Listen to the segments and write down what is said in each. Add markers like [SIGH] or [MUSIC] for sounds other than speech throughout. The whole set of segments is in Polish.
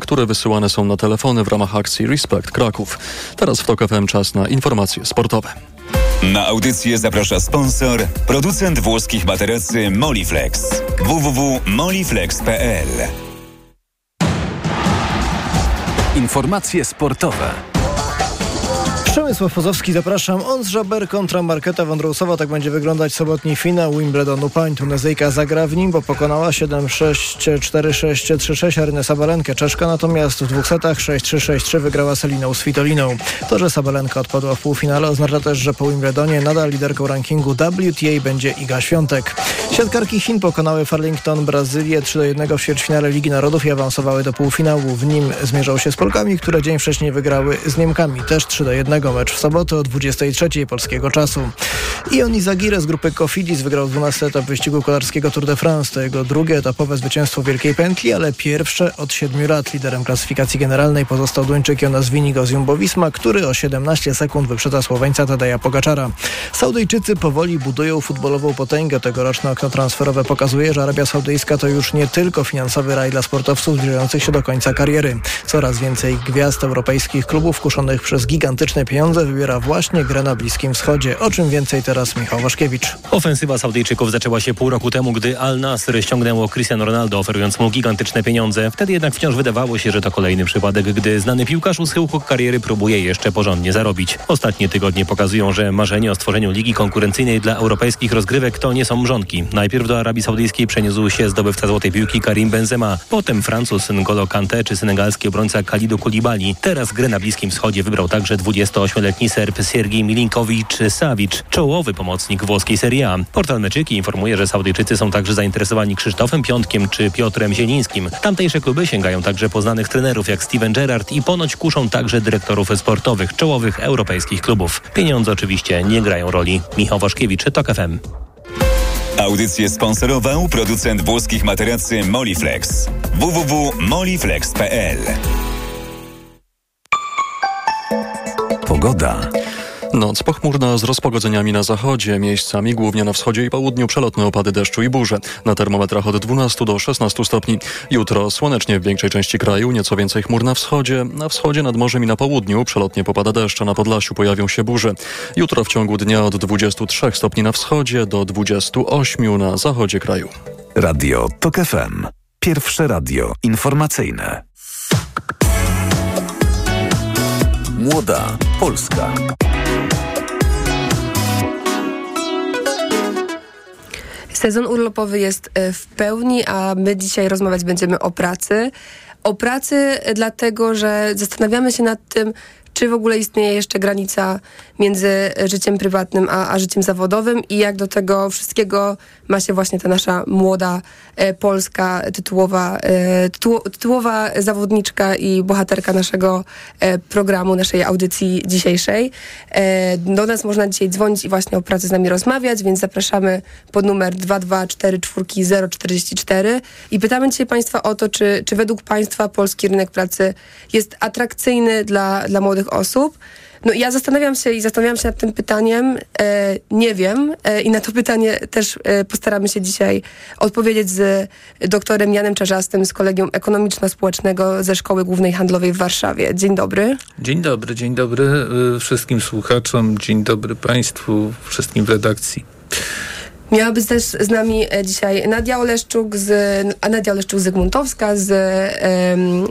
które wysyłane są na telefony w ramach akcji Respect Kraków. Teraz w TOK FM czas na informacje sportowe. Na audycję zaprasza sponsor, producent włoskich materacy Moliflex. www.moliflex.pl Informacje sportowe. Przemysław Pozowski, zapraszam. On z Żaber kontra Marketa Wądrousowa. Tak będzie wyglądać sobotni finał Wimbledonu. Pań Tunezyjka zagra w nim, bo pokonała 7-6, 4-6, 3-6 Arynę Sabalenkę. Czeszka natomiast w dwóch setach 6-3, 6-3 wygrała Seliną Svitoliną. To, że Sabalenka odpadła w półfinale oznacza też, że po Wimbledonie nadal liderką rankingu WTA będzie Iga Świątek. Siatkarki Chin pokonały Farlington Brazylię 3-1 w ćwierćfinale Ligi Narodów i awansowały do półfinału. W nim zmierzą się z Polkami, które dzień wcześniej wygrały z Niemkami. Też 3-1 mecz w sobotę o 23 polskiego czasu. Ion Izagirre z grupy Cofidis wygrał 12 etap wyścigu kolarskiego Tour de France. To jego drugie etapowe zwycięstwo Wielkiej Pętli, ale pierwsze od 7 lat. Liderem klasyfikacji generalnej pozostał Duńczyk Jonas Winigo z Jumbo-Visma, który o 17 sekund wyprzedza Słoweńca Tadeja Pogaczara. Saudyjczycy powoli budują futbolową potęgę. Tegoroczne okno transferowe pokazuje, że Arabia Saudyjska to już nie tylko finansowy raj dla sportowców zbliżających się do końca kariery. Coraz więcej gwiazd europejskich klubów kuszonych przez gigantyczne pieniądze wybiera właśnie grę na Bliskim Wschodzie. O czym więcej teraz Michał Waszkiewicz. Ofensywa Saudyjczyków zaczęła się pół roku temu, gdy Al Nasr ściągnęło Cristiano Ronaldo, oferując mu gigantyczne pieniądze. Wtedy jednak wciąż wydawało się, że to kolejny przypadek, gdy znany piłkarz u schyłku kariery próbuje jeszcze porządnie zarobić. Ostatnie tygodnie pokazują, że marzenie o stworzeniu ligi konkurencyjnej dla europejskich rozgrywek to nie są mrzonki. Najpierw do Arabii Saudyjskiej przeniósł się zdobywca złotej piłki Karim Benzema, potem Francuz N'Golo Kante czy senegalski obrońca Khalidou Koulibaly. Teraz grę na Bliskim Wschodzie wybrał także 28-letni Serb Siergiej Milinkowicz-Sawicz, czołowy pomocnik włoskiej Serie A. Portal Meczyki informuje, że Saudyjczycy są także zainteresowani Krzysztofem Piątkiem czy Piotrem Zielińskim. Tamtejsze kluby sięgają także poznanych trenerów jak Steven Gerrard i ponoć kuszą także dyrektorów sportowych czołowych europejskich klubów. Pieniądze oczywiście nie grają roli. Michał Waszkiewicz, TOK FM. Audycję sponsorował producent włoskich materacy Moliflex. www.moliflex.pl Pogoda. Noc pochmurna z rozpogodzeniami na zachodzie, miejscami głównie na wschodzie i południu przelotne opady deszczu i burze. Na termometrach od 12 do 16 stopni. Jutro słonecznie w większej części kraju, nieco więcej chmur na wschodzie. Na wschodzie nad morzem i na południu przelotnie popada deszcz, a na Podlasiu pojawią się burze. Jutro w ciągu dnia od 23 stopni na wschodzie do 28 na zachodzie kraju. Radio TOK FM. Pierwsze radio informacyjne. Młoda Polska. Sezon urlopowy jest e, w pełni, a my dzisiaj rozmawiać będziemy o pracy. O pracy dlatego, że zastanawiamy się nad tym, czy w ogóle istnieje jeszcze granica między życiem prywatnym a, a życiem zawodowym i jak do tego wszystkiego ma się właśnie ta nasza młoda e, polska tytułowa, e, tytuł, tytułowa zawodniczka i bohaterka naszego e, programu, naszej audycji dzisiejszej. E, do nas można dzisiaj dzwonić i właśnie o pracy z nami rozmawiać, więc zapraszamy pod numer 2244044 i pytamy dzisiaj Państwa o to, czy, czy według Państwa polski rynek pracy jest atrakcyjny dla, dla młodych osób. No ja zastanawiam się i zastanawiam się nad tym pytaniem. E, nie wiem e, i na to [LAUGHS] pytanie też e, postaramy się dzisiaj odpowiedzieć z doktorem Janem Czarzastym z Kolegium Ekonomiczno-Społecznego ze Szkoły Głównej Handlowej w Warszawie. Dzień dobry. Dzień dobry, dzień dobry y, wszystkim słuchaczom, dzień dobry Państwu, wszystkim w redakcji. Miała być też z nami e, dzisiaj Nadia Oleszczuk, z, Nadia Oleszczuk-Zygmuntowska z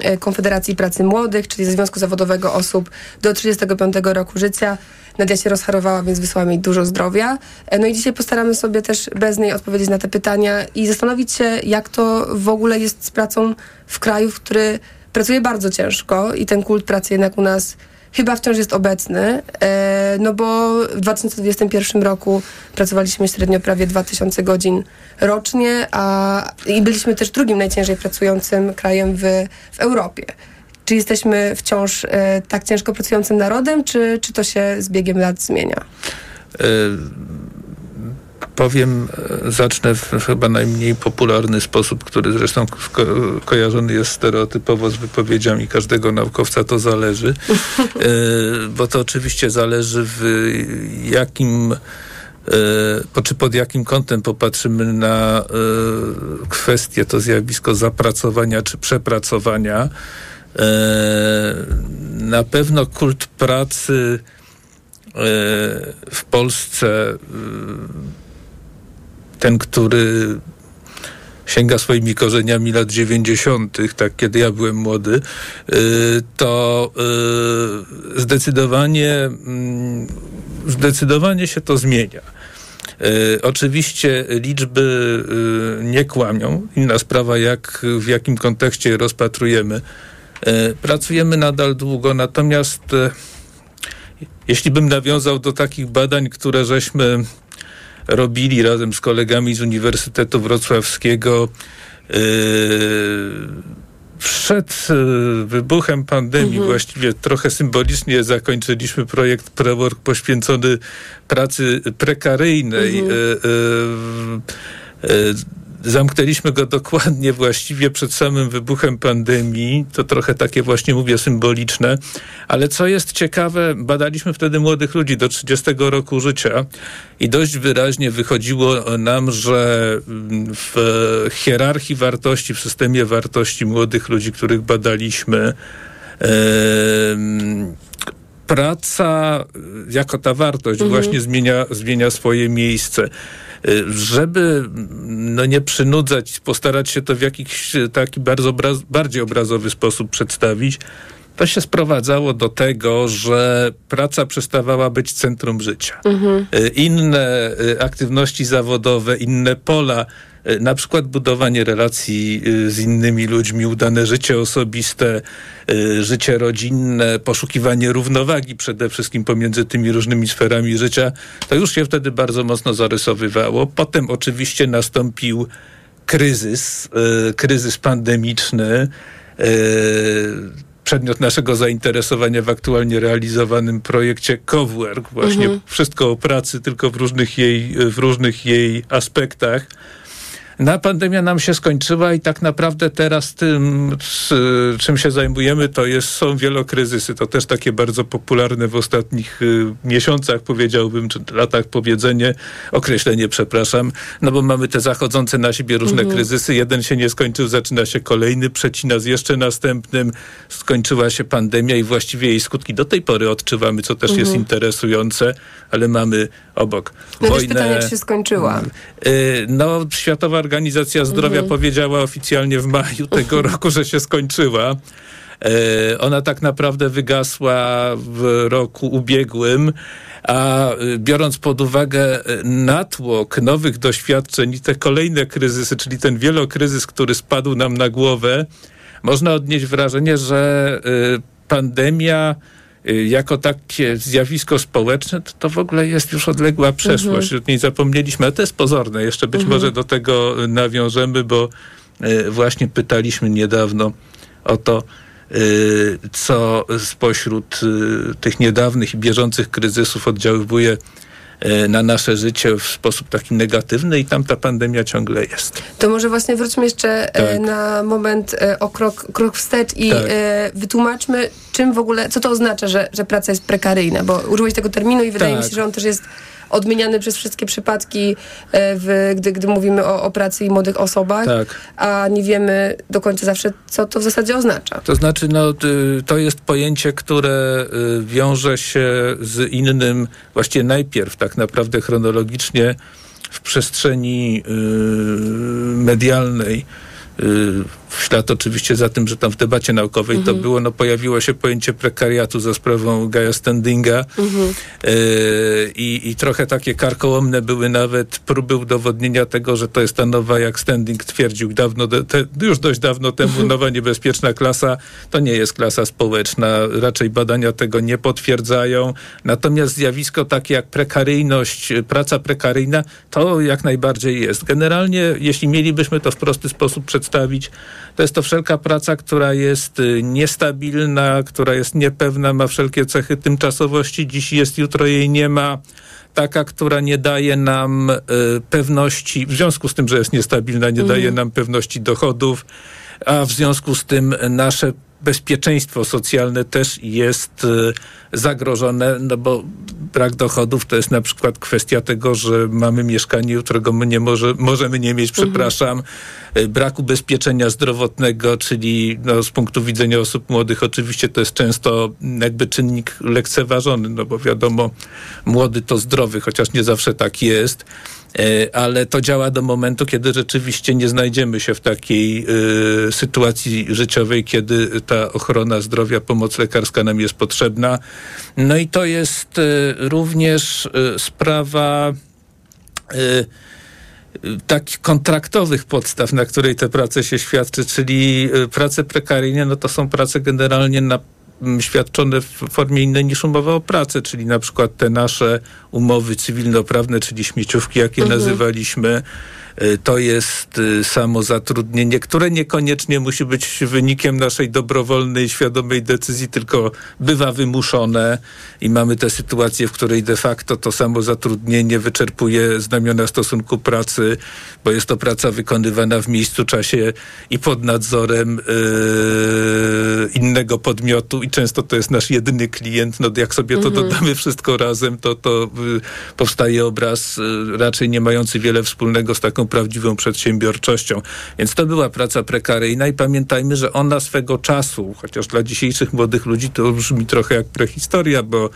e, Konfederacji Pracy Młodych, czyli ze Związku Zawodowego Osób do 35 roku życia. Nadia się rozchorowała, więc wysłałam jej dużo zdrowia. E, No i dzisiaj postaramy sobie też bez niej odpowiedzieć na te pytania i zastanowić się, jak to w ogóle jest z pracą w kraju, który pracuje bardzo ciężko i ten kult pracy jednak u nas chyba wciąż jest obecny, e, no bo w 2021 roku pracowaliśmy średnio prawie 2000 godzin rocznie, a i byliśmy też drugim najciężej pracującym krajem w, w Europie. Czy jesteśmy wciąż e, tak ciężko pracującym narodem, czy, czy to się z biegiem lat zmienia? E, powiem, e, zacznę w chyba najmniej popularny sposób, który zresztą ko kojarzony jest stereotypowo z wypowiedziami każdego naukowca, to zależy. [LAUGHS] E, bo to oczywiście zależy w jakim e, czy pod jakim kątem popatrzymy na kwestię, to zjawisko zapracowania czy przepracowania. na pewno kult pracy w Polsce, ten, który sięga swoimi korzeniami lat 90., tak kiedy ja byłem młody, y, to y, zdecydowanie, mm, zdecydowanie się to zmienia. Y, oczywiście liczby nie kłamią. Inna sprawa, jak w jakim kontekście je rozpatrujemy. Pracujemy nadal długo, natomiast jeśli bym nawiązał do takich badań, które żeśmy robili razem z kolegami z Uniwersytetu Wrocławskiego. Yy, przed yy, wybuchem pandemii mhm. właściwie trochę symbolicznie zakończyliśmy projekt Prework poświęcony pracy prekaryjnej. Mhm. Yy, yy, Zamknęliśmy go dokładnie właściwie przed samym wybuchem pandemii. To trochę takie właśnie mówię symboliczne. Ale co jest ciekawe, badaliśmy wtedy młodych ludzi do 30 roku życia i dość wyraźnie wychodziło nam, że w hierarchii wartości, w systemie wartości młodych ludzi, których badaliśmy, praca jako ta wartość mhm. właśnie zmienia, zmienia swoje miejsce. Żeby no nie przynudzać, postarać się to w jakiś taki bardzo obraz, bardziej obrazowy sposób przedstawić, to się sprowadzało do tego, że praca przestawała być centrum życia. Mhm. Y, inne y, aktywności zawodowe, inne pola na przykład budowanie relacji e, z innymi ludźmi, udane życie osobiste, e, życie rodzinne, poszukiwanie równowagi przede wszystkim pomiędzy tymi różnymi sferami życia, to już się wtedy bardzo mocno zarysowywało. Potem oczywiście nastąpił kryzys, kryzys pandemiczny przedmiot naszego zainteresowania w aktualnie realizowanym projekcie Cowork. Właśnie mhm. wszystko o pracy, tylko w różnych jej, w różnych jej aspektach. Na pandemia nam się skończyła i tak naprawdę teraz tym, czym się zajmujemy, to jest, są wielokryzysy. To też takie bardzo popularne w ostatnich y, miesiącach, powiedziałbym, czy latach powiedzenie, określenie, przepraszam, no bo mamy te zachodzące na siebie różne mhm. kryzysy. Jeden się nie skończył, zaczyna się kolejny, przecina z jeszcze następnym. Skończyła się pandemia i właściwie jej skutki do tej pory odczuwamy, co też mhm. jest interesujące, ale mamy obok no wojnę. pytanie, czy się skończyła? Y, no, Światowa Organizacja Zdrowia mhm. powiedziała oficjalnie w maju tego [LAUGHS] roku, że się skończyła. E, ona tak naprawdę wygasła w roku ubiegłym, a y, biorąc pod uwagę y, natłok nowych doświadczeń i te kolejne kryzysy, czyli ten wielokryzys, który spadł nam na głowę, można odnieść wrażenie, że pandemia jako takie zjawisko społeczne, to, to w ogóle jest już odległa przeszłość. Mhm. Od niej zapomnieliśmy, ale to jest pozorne. Jeszcze być mhm. może do tego nawiążemy, bo właśnie pytaliśmy niedawno o to, Y, co spośród y, tych niedawnych i bieżących kryzysów oddziaływuje y, na nasze życie w sposób taki negatywny i tam ta pandemia ciągle jest. To może właśnie wróćmy jeszcze tak. na moment o krok, krok wstecz i tak. wytłumaczmy, czym w ogóle, co to oznacza, że, że praca jest prekaryjna, bo użyłeś tego terminu i wydaje tak. mi się, że on też jest odmieniany przez wszystkie przypadki, e, w, gdy, gdy mówimy o, o pracy i młodych osobach, tak. a nie wiemy do końca zawsze, co to w zasadzie oznacza. To znaczy, no, to jest pojęcie, które y, wiąże się z innym, właściwie najpierw tak naprawdę chronologicznie w przestrzeni y, medialnej w ślad oczywiście za tym, że tam w debacie naukowej mhm. to było, no pojawiło się pojęcie prekariatu za sprawą Gaja Standinga mhm. e, i, i trochę takie karkołomne były nawet próby udowodnienia tego, że to jest ta nowa, jak Standing twierdził dawno, te, już dość dawno temu, mhm. nowa niebezpieczna klasa. To nie jest klasa społeczna, raczej badania tego nie potwierdzają. Natomiast zjawisko takie jak prekaryjność, praca prekaryjna, to jak najbardziej jest. Generalnie, jeśli mielibyśmy to w prosty sposób przedstawić, to jest to wszelka praca, która jest y, niestabilna, która jest niepewna, ma wszelkie cechy tymczasowości. Dziś jest, jutro jej nie ma taka, która nie daje nam y, pewności, w związku z tym, że jest niestabilna, nie daje mhm. nam pewności dochodów, a w związku z tym nasze bezpieczeństwo socjalne też jest e, zagrożone, no bo brak dochodów to jest na przykład kwestia tego, że mamy mieszkanie, którego my nie może, możemy nie mieć, przepraszam, e, brak ubezpieczenia zdrowotnego, czyli no, z punktu widzenia osób młodych oczywiście to jest często jakby czynnik lekceważony, no bo wiadomo, młody to zdrowy, chociaż nie zawsze tak jest. E, ale to działa do momentu, kiedy rzeczywiście nie znajdziemy się w takiej y, sytuacji życiowej, kiedy ta ochrona zdrowia, pomoc lekarska nam jest potrzebna. No i to jest y, również sprawa takich kontraktowych podstaw, na której te prace się świadczy, czyli prace prekaryjne, no to są prace generalnie na świadczone w formie innej niż umowa o pracę, czyli na przykład te nasze umowy cywilnoprawne, czyli śmieciówki, jakie mhm. nazywaliśmy, to jest y, samozatrudnienie, które niekoniecznie musi być wynikiem naszej dobrowolnej, świadomej decyzji, tylko bywa wymuszone i mamy tę sytuację, w której de facto to samozatrudnienie wyczerpuje znamiona stosunku pracy, bo jest to praca wykonywana w miejscu, czasie i pod nadzorem yy, innego podmiotu i często to jest nasz jedyny klient. No jak sobie to mhm. dodamy wszystko razem, to, to powstaje obraz raczej nie mający wiele wspólnego z taką prawdziwą przedsiębiorczością. Więc to była praca prekaryjna i pamiętajmy, że ona swego czasu, chociaż dla dzisiejszych młodych ludzi to brzmi trochę jak prehistoria, bo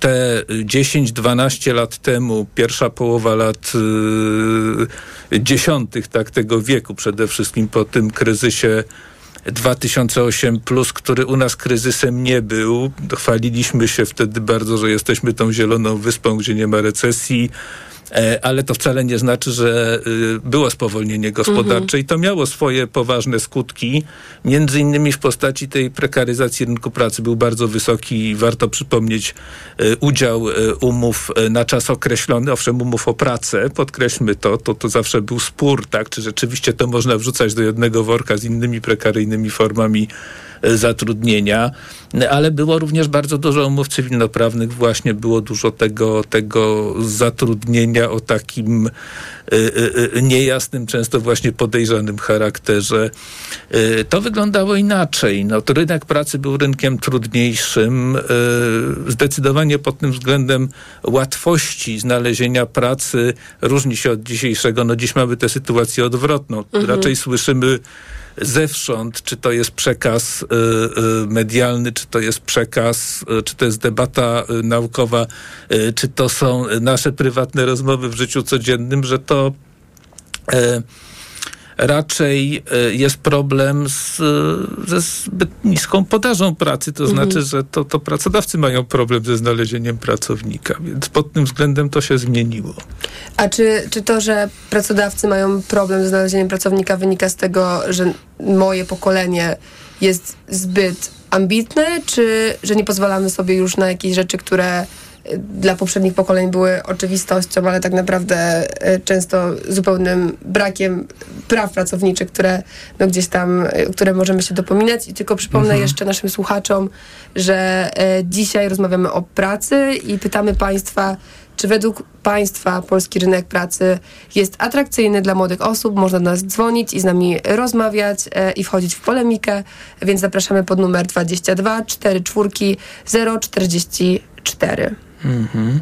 te 10-12 lat temu, pierwsza połowa lat yy, dziesiątych tak, tego wieku, przede wszystkim po tym kryzysie 2008, plus, który u nas kryzysem nie był. Chwaliliśmy się wtedy bardzo, że jesteśmy tą zieloną wyspą, gdzie nie ma recesji. E, ale to wcale nie znaczy, że y, było spowolnienie gospodarcze i to miało swoje poważne skutki, między innymi w postaci tej prekaryzacji rynku pracy był bardzo wysoki i warto przypomnieć y, udział y, umów na czas określony, owszem umów o pracę, podkreślmy to, to, to zawsze był spór, tak, czy rzeczywiście to można wrzucać do jednego worka z innymi prekaryjnymi formami zatrudnienia, ale było również bardzo dużo umów cywilnoprawnych, właśnie było dużo tego, tego zatrudnienia o takim y, y, y, niejasnym, często właśnie podejrzanym charakterze. To wyglądało inaczej. No, to rynek pracy był rynkiem trudniejszym. Zdecydowanie pod tym względem łatwości znalezienia pracy różni się od dzisiejszego. No dziś mamy tę sytuację odwrotną. Mhm. Raczej słyszymy zewsząd, czy to jest przekaz y, y, medialny, czy to jest przekaz, y, czy to jest debata naukowa, czy to są nasze prywatne rozmowy w życiu codziennym, że to raczej e, jest problem z, ze zbyt niską podażą pracy, to mhm. znaczy, że to, to pracodawcy mają problem ze znalezieniem pracownika, więc pod tym względem to się zmieniło. A czy, czy to, że pracodawcy mają problem ze znalezieniem pracownika wynika z tego, że moje pokolenie jest zbyt ambitne, czy że nie pozwalamy sobie już na jakieś rzeczy, które dla poprzednich pokoleń były oczywistością, ale tak naprawdę e, często zupełnym brakiem praw pracowniczych, które no gdzieś tam, e, które możemy się dopominać. I tylko przypomnę mhm. jeszcze naszym słuchaczom, że e, dzisiaj rozmawiamy o pracy i pytamy Państwa, czy według Państwa polski rynek pracy jest atrakcyjny dla młodych osób? Można do nas dzwonić i z nami rozmawiać e, i wchodzić w polemikę, więc zapraszamy pod numer 22 44 044. Mhm.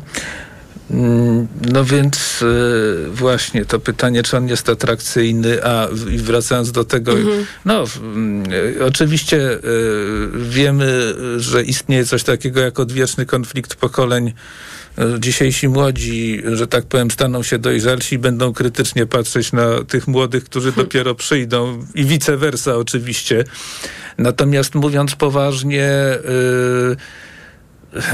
No więc y, właśnie to pytanie, czy on jest atrakcyjny, a wracając do tego, mhm. no y, oczywiście y, wiemy, że istnieje coś takiego jak odwieczny konflikt pokoleń. Dzisiejsi młodzi, że tak powiem, staną się dojrzalsi i będą krytycznie patrzeć na tych młodych, którzy mhm. dopiero przyjdą i vice versa oczywiście. Natomiast mówiąc poważnie, yy,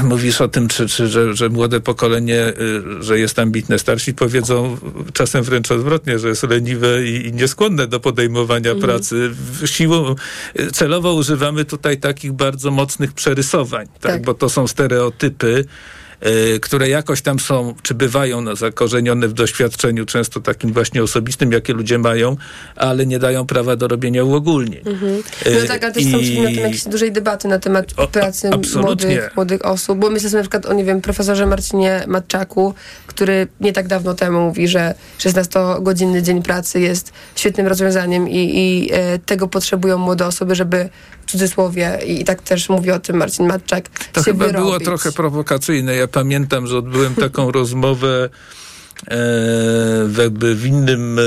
mówisz o tym, czy, czy, że, że młode pokolenie, y, że jest ambitne. Starsi powiedzą czasem wręcz odwrotnie, że jest leniwe i, i nieskłonne do podejmowania mm. pracy. Siłą, celowo używamy tutaj takich bardzo mocnych przerysowań, tak? tak. bo to są stereotypy które jakoś tam są, czy bywają zakorzenione w doświadczeniu, często takim właśnie osobistym, jakie ludzie mają, ale nie dają prawa do robienia uogólnień. No tak, ale też są I- na tym jakieś dużej debaty na temat O, pracy młodych, młodych osób, bo myślę sobie na przykład o, nie wiem, profesorze Marcinie Matczaku, który nie tak dawno temu mówi, że 16-godzinny dzień pracy jest świetnym rozwiązaniem i, i e, tego potrzebują młode osoby, żeby w cudzysłowie, i, i tak też mówi o tym Marcin Matczak, To się chyba wyrobić. było trochę prowokacyjne. Ja pamiętam, że odbyłem taką [LAUGHS] rozmowę e, w jakby w innym e,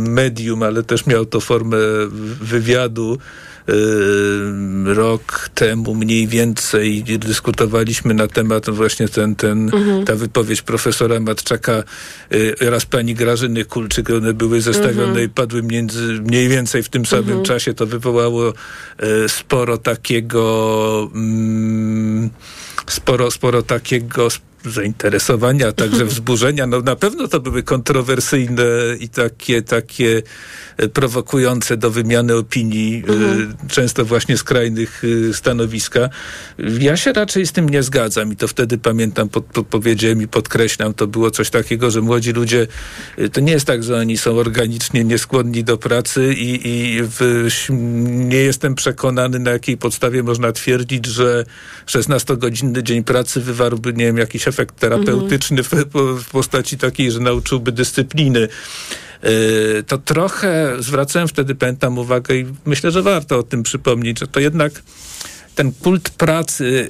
medium, ale też miał to formę wywiadu. E, rok temu mniej więcej dyskutowaliśmy na temat właśnie ten, ten, ta wypowiedź profesora Matczaka oraz pani Grażyny Kulczyk, one były zestawione i padły między, mniej więcej w tym samym czasie. To wywołało sporo takiego mm, sporo, sporo takiego zainteresowania, a także [LAUGHS] wzburzenia. No na pewno to były kontrowersyjne i takie, takie prowokujące do wymiany opinii, e, często właśnie skrajnych e, stanowiska. Ja się raczej z tym nie zgadzam i to wtedy pamiętam, pod, pod, powiedziałem i podkreślam, to było coś takiego, że młodzi ludzie, e, to nie jest tak, że oni są organicznie nieskłonni do pracy i, i w, nie jestem przekonany, na jakiej podstawie można twierdzić, że 16-godzinny dzień pracy wywarłby, nie wiem, jakiś efekt terapeutyczny w, w postaci takiej, że nauczyłby dyscypliny. Yy, To trochę zwracałem wtedy, pamiętam, uwagę i myślę, że warto o tym przypomnieć, że to jednak ten kult pracy,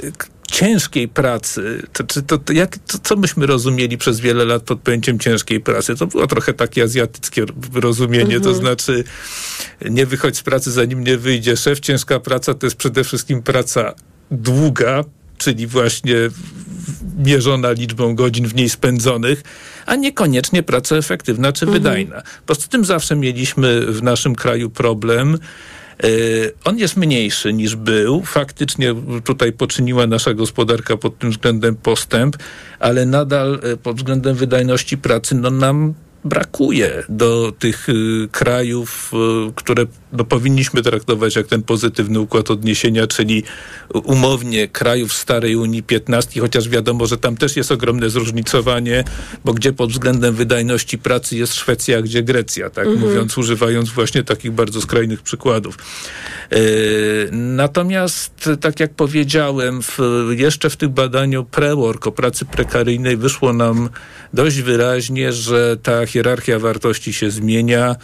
ciężkiej pracy, to, czy to, to jak, to, co myśmy rozumieli przez wiele lat pod pojęciem ciężkiej pracy? To było trochę takie azjatyckie rozumienie, to znaczy nie wychodź z pracy, zanim nie wyjdzie szef. Ciężka praca to jest przede wszystkim praca długa, czyli właśnie mierzona liczbą godzin w niej spędzonych, a niekoniecznie praca efektywna czy wydajna. Poza tym zawsze mieliśmy w naszym kraju problem, Y, On jest mniejszy niż był. Faktycznie tutaj poczyniła nasza gospodarka pod tym względem postęp, ale nadal y, pod względem wydajności pracy no, nam brakuje do tych y, krajów, y, które no, powinniśmy traktować jak ten pozytywny układ odniesienia, czyli umownie krajów starej Unii 15, chociaż wiadomo, że tam też jest ogromne zróżnicowanie, bo gdzie pod względem wydajności pracy jest Szwecja, a gdzie Grecja, tak mówiąc, używając właśnie takich bardzo skrajnych przykładów. Yy, Natomiast, tak jak powiedziałem, w, jeszcze w tym badaniu pre-work o pracy prekaryjnej wyszło nam dość wyraźnie, że ta hierarchia wartości się zmienia,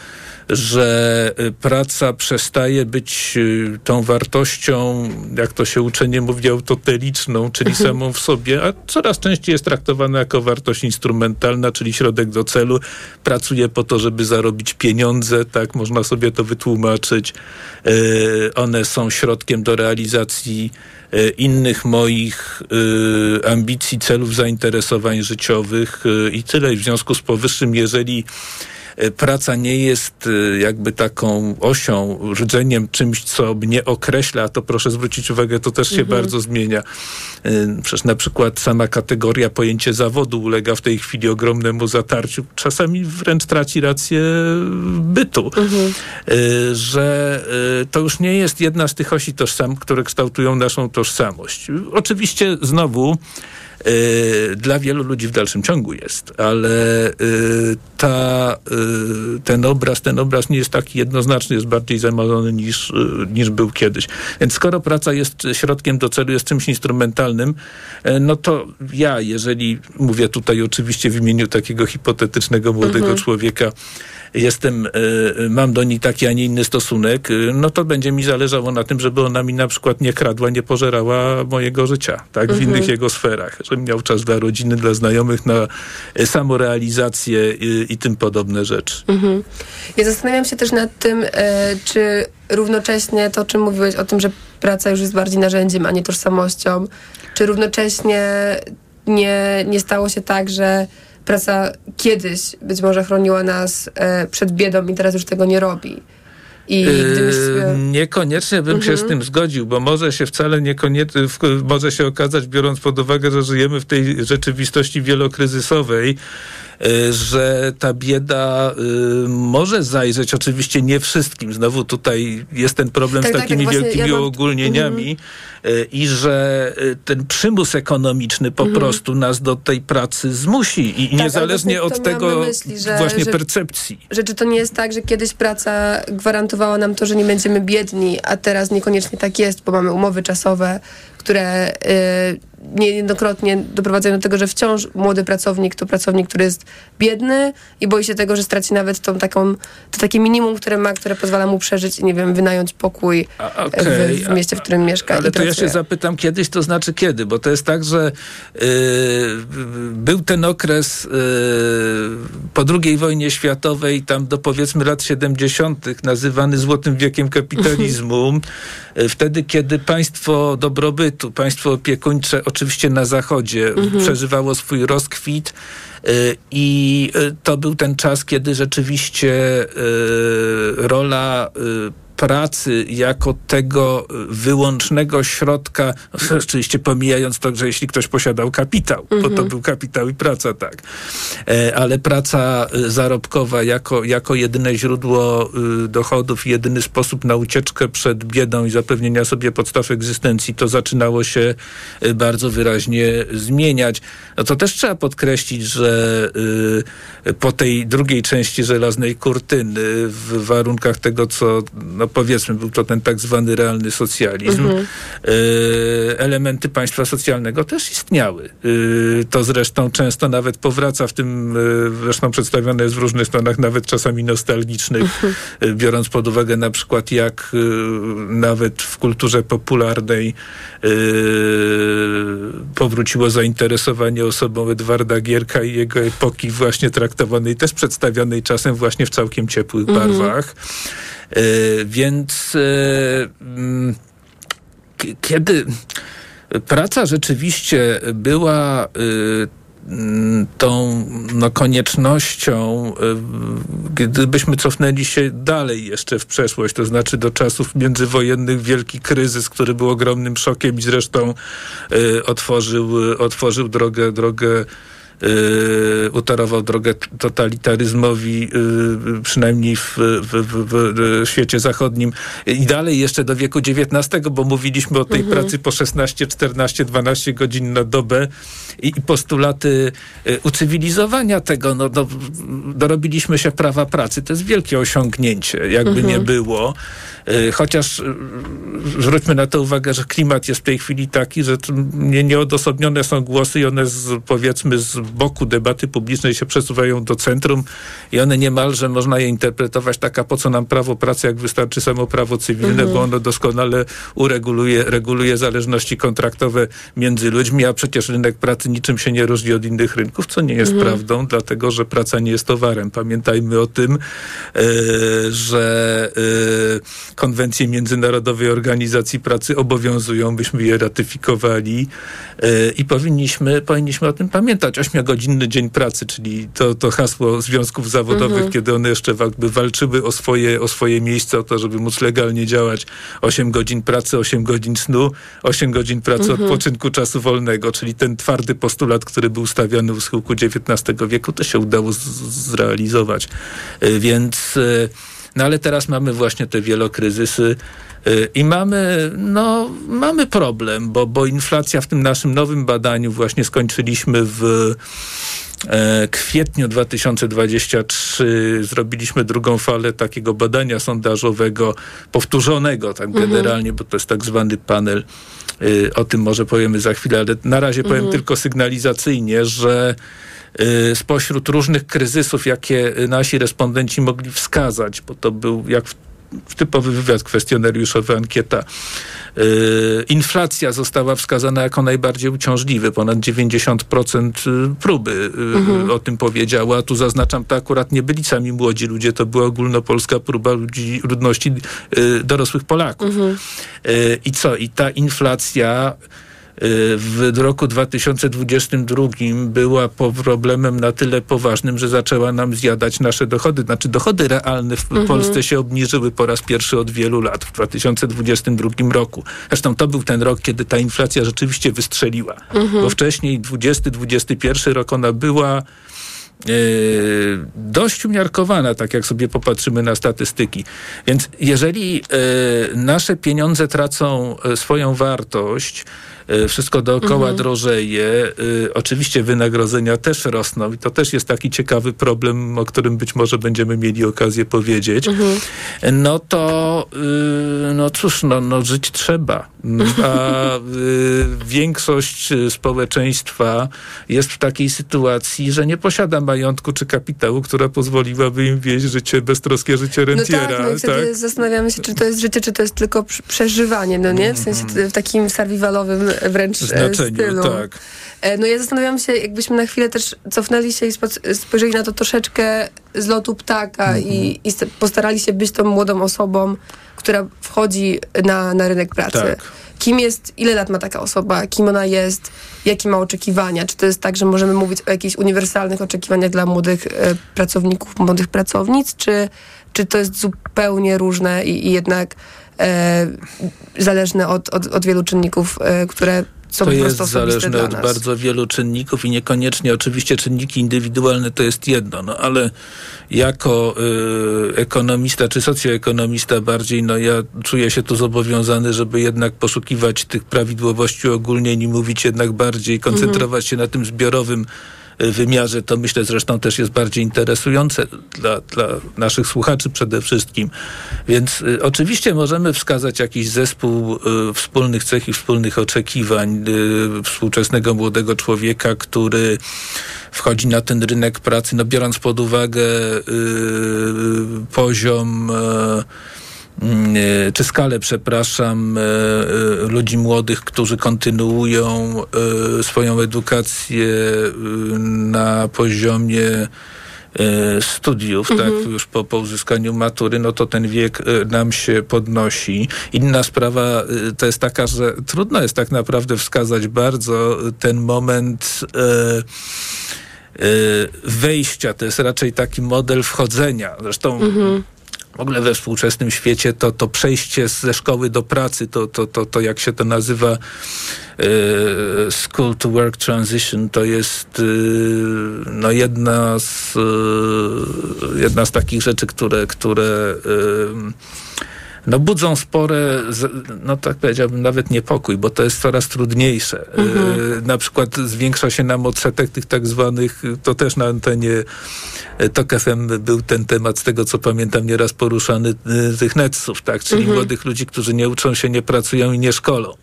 że y, praca przestaje być y, tą wartością, jak to się uczenie mówi, autoteliczną, czyli samą w sobie, a coraz częściej jest traktowana jako wartość instrumentalna, czyli środek do celu. Pracuje po to, żeby zarobić pieniądze, tak można sobie to wytłumaczyć. Y, One są środkiem do realizacji innych moich ambicji, celów, zainteresowań życiowych i tyle. I w związku z powyższym, jeżeli praca nie jest y, jakby taką osią, rdzeniem, czymś, co mnie określa, a to proszę zwrócić uwagę, to też się bardzo zmienia. Y, Przecież na przykład sama kategoria, pojęcie zawodu ulega w tej chwili ogromnemu zatarciu. Czasami wręcz traci rację bytu. Y, Że y, to już nie jest jedna z tych osi tożsam, które kształtują naszą tożsamość. Oczywiście znowu y, dla wielu ludzi w dalszym ciągu jest, ale y, ta, y, ten obraz, ten obraz nie jest taki jednoznaczny, jest bardziej zamazony niż, y, niż był kiedyś. Więc skoro praca jest środkiem do celu, jest czymś instrumentalnym, y, no to ja, jeżeli mówię tutaj oczywiście w imieniu takiego hipotetycznego młodego człowieka, jestem, y, mam do niej taki, a nie inny stosunek, y, no to będzie mi zależało na tym, żeby ona mi na przykład nie kradła, nie pożerała mojego życia, tak, w innych jego sferach, żebym miał czas dla rodziny, dla znajomych, na y, samorealizację y, i tym podobne rzeczy. Ja zastanawiam się też nad tym, e, czy równocześnie to, o czym mówiłeś, o tym, że praca już jest bardziej narzędziem, a nie tożsamością, czy równocześnie nie, nie stało się tak, że praca kiedyś być może chroniła nas e, przed biedą i teraz już tego nie robi. I gdybyś Yy, sobie... Niekoniecznie bym się z tym zgodził, bo może się wcale niekoniecznie, może się okazać, biorąc pod uwagę, że żyjemy w tej rzeczywistości wielokryzysowej, że ta bieda y, może zajrzeć oczywiście nie wszystkim. Znowu tutaj jest ten problem Tak, z tak, takimi tak, wielkimi ja mam- uogólnieniami y, i że y, ten przymus ekonomiczny po prostu nas do tej pracy zmusi i ale niezależnie od tego myśli, że- właśnie że- percepcji. że czy to nie jest tak, że kiedyś praca gwarantowała nam to, że nie będziemy biedni, a teraz niekoniecznie tak jest, bo mamy umowy czasowe, które y, niejednokrotnie doprowadzają do tego, że wciąż młody pracownik to pracownik, który jest biedny i boi się tego, że straci nawet tą taką, to takie minimum, które ma, które pozwala mu przeżyć i nie wiem, wynająć pokój A, w, okej, w mieście, w którym mieszka Ale to ja się zapytam kiedyś, to znaczy kiedy? Bo to jest tak, że yy, był ten okres yy, po II wojnie światowej, tam do powiedzmy lat 70., nazywany złotym wiekiem kapitalizmu. [LAUGHS] Wtedy, kiedy państwo dobrobytu, państwo opiekuńcze, oczywiście na zachodzie, przeżywało swój rozkwit. Y, I y, to był ten czas, kiedy rzeczywiście y, rola pracy jako tego wyłącznego środka, oczywiście pomijając to, że jeśli ktoś posiadał kapitał, bo to był kapitał i praca, tak. E, Ale praca y, zarobkowa jako, jako jedyne źródło y, dochodów jedyny sposób na ucieczkę przed biedą i zapewnienia sobie podstaw egzystencji, to zaczynało się bardzo wyraźnie zmieniać. No to też trzeba podkreślić, że po tej drugiej części żelaznej kurtyny w warunkach tego, co no powiedzmy, był to ten tak zwany realny socjalizm, y, elementy państwa socjalnego też istniały. Y, to zresztą często nawet powraca w tym, y, zresztą przedstawione jest w różnych stronach, nawet czasami nostalgicznych, y, biorąc pod uwagę na przykład jak nawet w kulturze popularnej powróciło zainteresowanie osobą Edwarda Gierka i jego epoki właśnie traktowanej, też przedstawionej czasem właśnie w całkiem ciepłych barwach. E, więc e, mm, kiedy praca rzeczywiście była e, mm, tą no, koniecznością, gdybyśmy cofnęli się dalej jeszcze w przeszłość, to znaczy do czasów międzywojennych, wielki kryzys, który był ogromnym szokiem i zresztą otworzył, otworzył drogę, drogę utorował drogę totalitaryzmowi, y, przynajmniej w, w, w, w świecie zachodnim i dalej jeszcze do wieku XIX, bo mówiliśmy o tej pracy po 16, 14, 12 godzin na dobę i, i postulaty y, ucywilizowania tego, no, no, dorobiliśmy się prawa pracy. To jest wielkie osiągnięcie, jakby nie było. Y, Chociaż y, zwróćmy na to uwagę, że klimat jest w tej chwili taki, że nie, nieodosobnione są głosy i one z, powiedzmy z boku debaty publicznej się przesuwają do centrum i one niemalże można je interpretować tak, a po co nam prawo pracy, jak wystarczy samo prawo cywilne, bo ono doskonale ureguluje reguluje zależności kontraktowe między ludźmi, a przecież rynek pracy niczym się nie różni od innych rynków, co nie jest prawdą, dlatego że praca nie jest towarem. Pamiętajmy o tym, e, że e, konwencje Międzynarodowej Organizacji Pracy obowiązują, byśmy je ratyfikowali e, i powinniśmy, powinniśmy o tym pamiętać. Ośmiogodzinny dzień pracy, czyli to, to hasło związków zawodowych, kiedy one jeszcze jakby walczyły o swoje, o swoje miejsce, o to, żeby móc legalnie działać. 8 godzin pracy, 8 godzin snu, 8 godzin pracy odpoczynku czasu wolnego, czyli ten twardy postulat, który był stawiany u schyłku XIX wieku, to się udało zrealizować. E, Więc e, no ale teraz mamy właśnie te wielokryzysy y, i mamy, no, mamy problem, bo, bo inflacja w tym naszym nowym badaniu właśnie skończyliśmy w e, kwietniu 2023 zrobiliśmy drugą falę takiego badania sondażowego, powtórzonego tak generalnie, bo to jest tak zwany panel. Y, O tym może powiemy za chwilę, ale na razie powiem tylko sygnalizacyjnie, że spośród różnych kryzysów, jakie y, nasi respondenci mogli wskazać, bo to był jak w, typowy wywiad kwestionariuszowy, ankieta. y, Inflacja została wskazana jako najbardziej uciążliwy. Ponad 90% próby y, o tym powiedziała. Tu zaznaczam, to akurat nie byli sami młodzi ludzie, to była ogólnopolska próba ludzi, ludności y, dorosłych Polaków. Y, I co? I ta inflacja y, w roku 2022 była problemem na tyle poważnym, że zaczęła nam zjadać nasze dochody. Znaczy dochody realne w Polsce się obniżyły po raz pierwszy od wielu lat w 2022 roku. Zresztą to był ten rok, kiedy ta inflacja rzeczywiście wystrzeliła. Bo wcześniej 20-21 rok ona była dość umiarkowana, tak jak sobie popatrzymy na statystyki. Więc jeżeli nasze pieniądze tracą swoją wartość, wszystko dookoła mhm. drożeje. E, oczywiście wynagrodzenia też rosną i to też jest taki ciekawy problem, o którym być może będziemy mieli okazję powiedzieć. Mhm. No to, y, no cóż, no, no żyć trzeba. A y, większość społeczeństwa jest w takiej sytuacji, że nie posiada majątku czy kapitału, która pozwoliłaby im wieść życie, beztroskie życie rentiera. No tak, no i wtedy tak? zastanawiamy się, czy to jest życie, czy to jest tylko przeżywanie, no nie? W sensie w takim survivalowym wręcz e, Znaczeniu, stylu. tak. E, no ja zastanawiam się, jakbyśmy na chwilę też cofnęli się i spojrzeli na to troszeczkę z lotu ptaka mm -hmm. i, i, postarali się być tą młodą osobą, która wchodzi na, na rynek pracy. Tak. Kim jest, ile lat ma taka osoba, kim ona jest, jakie ma oczekiwania? Czy to jest tak, że możemy mówić o jakichś uniwersalnych oczekiwaniach dla młodych e, pracowników, młodych pracownic, czy, czy to jest zupełnie różne i, i jednak zależne od, od, od wielu czynników, e, które są to jest zależne od bardzo wielu czynników i niekoniecznie oczywiście czynniki indywidualne to jest jedno, no ale jako y, ekonomista czy socjoekonomista bardziej, no ja czuję się tu zobowiązany, żeby jednak poszukiwać tych prawidłowości ogólnie i mówić jednak bardziej, koncentrować mhm. się na tym zbiorowym wymiarze, to myślę zresztą też jest bardziej interesujące dla, dla naszych słuchaczy przede wszystkim. Więc y, oczywiście możemy wskazać jakiś zespół y, wspólnych cech i wspólnych oczekiwań y, współczesnego młodego człowieka, który wchodzi na ten rynek pracy, no biorąc pod uwagę y, poziom y, e, czy skalę, przepraszam, e, e, ludzi młodych, którzy kontynuują swoją edukację na poziomie studiów, tak, mhm. tak, już po, po uzyskaniu matury, no to ten wiek nam się podnosi. Inna sprawa to jest taka, że trudno jest tak naprawdę wskazać bardzo ten moment wejścia, to jest raczej taki model wchodzenia. Zresztą mhm w ogóle we współczesnym świecie to, to przejście ze szkoły do pracy, to, to, to, to jak się to nazywa e, school to work transition, to jest e, no jedna, z, e, jedna z takich rzeczy, które, które no budzą spore, no tak powiedziałbym, nawet niepokój, bo to jest coraz trudniejsze. Mhm. Na przykład zwiększa się nam odsetek tych tak zwanych, to też na antenie TOK FM był ten temat, z tego co pamiętam, nieraz poruszany, tych netsów, tak, czyli mhm. młodych ludzi, którzy nie uczą się, nie pracują i nie szkolą.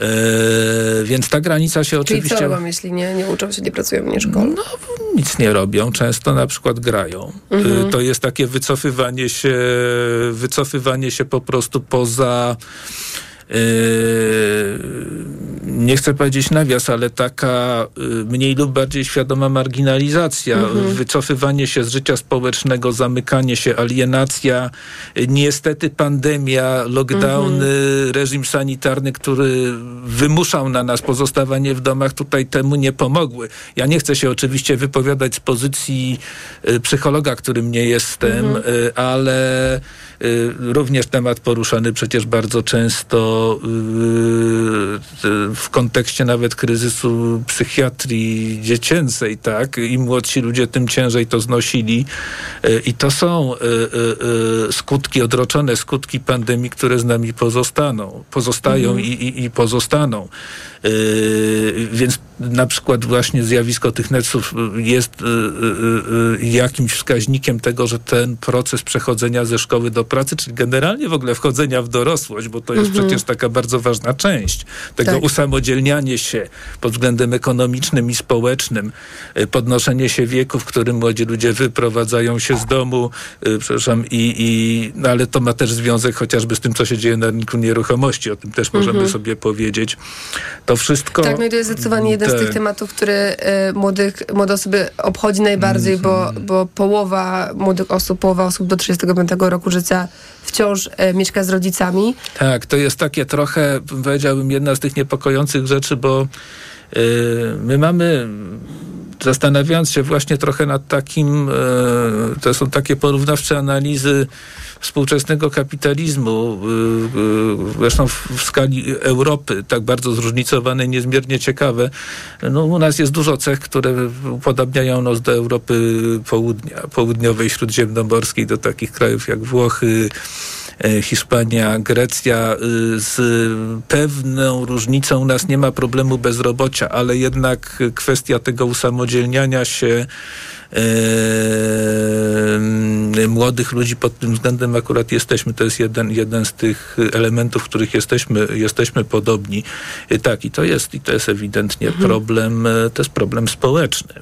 E, więc ta granica się oczywiście... Czyli co robią, jeśli nie, nie uczą się, nie pracują, nie szkolą? No, nic nie robią, często na przykład grają. E, mhm. To jest takie wycofywanie się, wycofywanie się po prostu poza Yy, nie chcę powiedzieć nawias, ale taka yy, mniej lub bardziej świadoma marginalizacja, mhm. wycofywanie się z życia społecznego, zamykanie się, alienacja, niestety pandemia, lockdowny, mhm. reżim sanitarny, który wymuszał na nas pozostawanie w domach, tutaj temu nie pomogły. Ja nie chcę się oczywiście wypowiadać z pozycji yy, psychologa, którym nie jestem, mhm. ale również temat poruszany przecież bardzo często y, y, w kontekście nawet kryzysu psychiatrii dziecięcej, tak? Im młodsi ludzie, tym ciężej to znosili. I to są skutki, odroczone skutki pandemii, które z nami pozostaną, pozostają mhm. i, i, i pozostaną. Yy, więc na przykład właśnie zjawisko tych netsów jest yy, yy, jakimś wskaźnikiem tego, że ten proces przechodzenia ze szkoły do pracy, czyli generalnie w ogóle wchodzenia w dorosłość, bo to jest mhm. przecież taka bardzo ważna część tego tak. usamodzielniania się pod względem ekonomicznym i społecznym, podnoszenie się wieku, w którym młodzi ludzie wyprowadzają się z domu, przepraszam, i, i no ale to ma też związek chociażby z tym, co się dzieje na rynku nieruchomości, o tym też możemy mhm. sobie powiedzieć. To wszystko... Tak, no i to jest zdecydowanie jeden te... z tych tematów, który y, młodych, młode osoby obchodzi najbardziej, mm -hmm. bo, mhm. bo połowa młodych osób, połowa osób do 35 roku życia wciąż y, mieszka z rodzicami. Tak, to jest takie trochę, powiedziałbym, jedna z tych niepokojących rzeczy, bo y, my mamy zastanawiając się właśnie trochę nad takim, to są takie porównawcze analizy współczesnego kapitalizmu, y, y, zresztą w, skali Europy, tak bardzo zróżnicowane, niezmiernie ciekawe. No, u nas jest dużo cech, które upodabniają nas do Europy południa, południowej, śródziemnomorskiej, do takich krajów jak Włochy, e, Hiszpania, Grecja. y, Z pewną różnicą u nas nie ma problemu bezrobocia, ale jednak kwestia tego usamodzielniania się e, młodych ludzi pod tym względem akurat jesteśmy. To jest jeden, jeden z tych elementów, w których jesteśmy, jesteśmy podobni. E, Tak, i to jest, i to jest ewidentnie problem, e, to jest problem społeczny.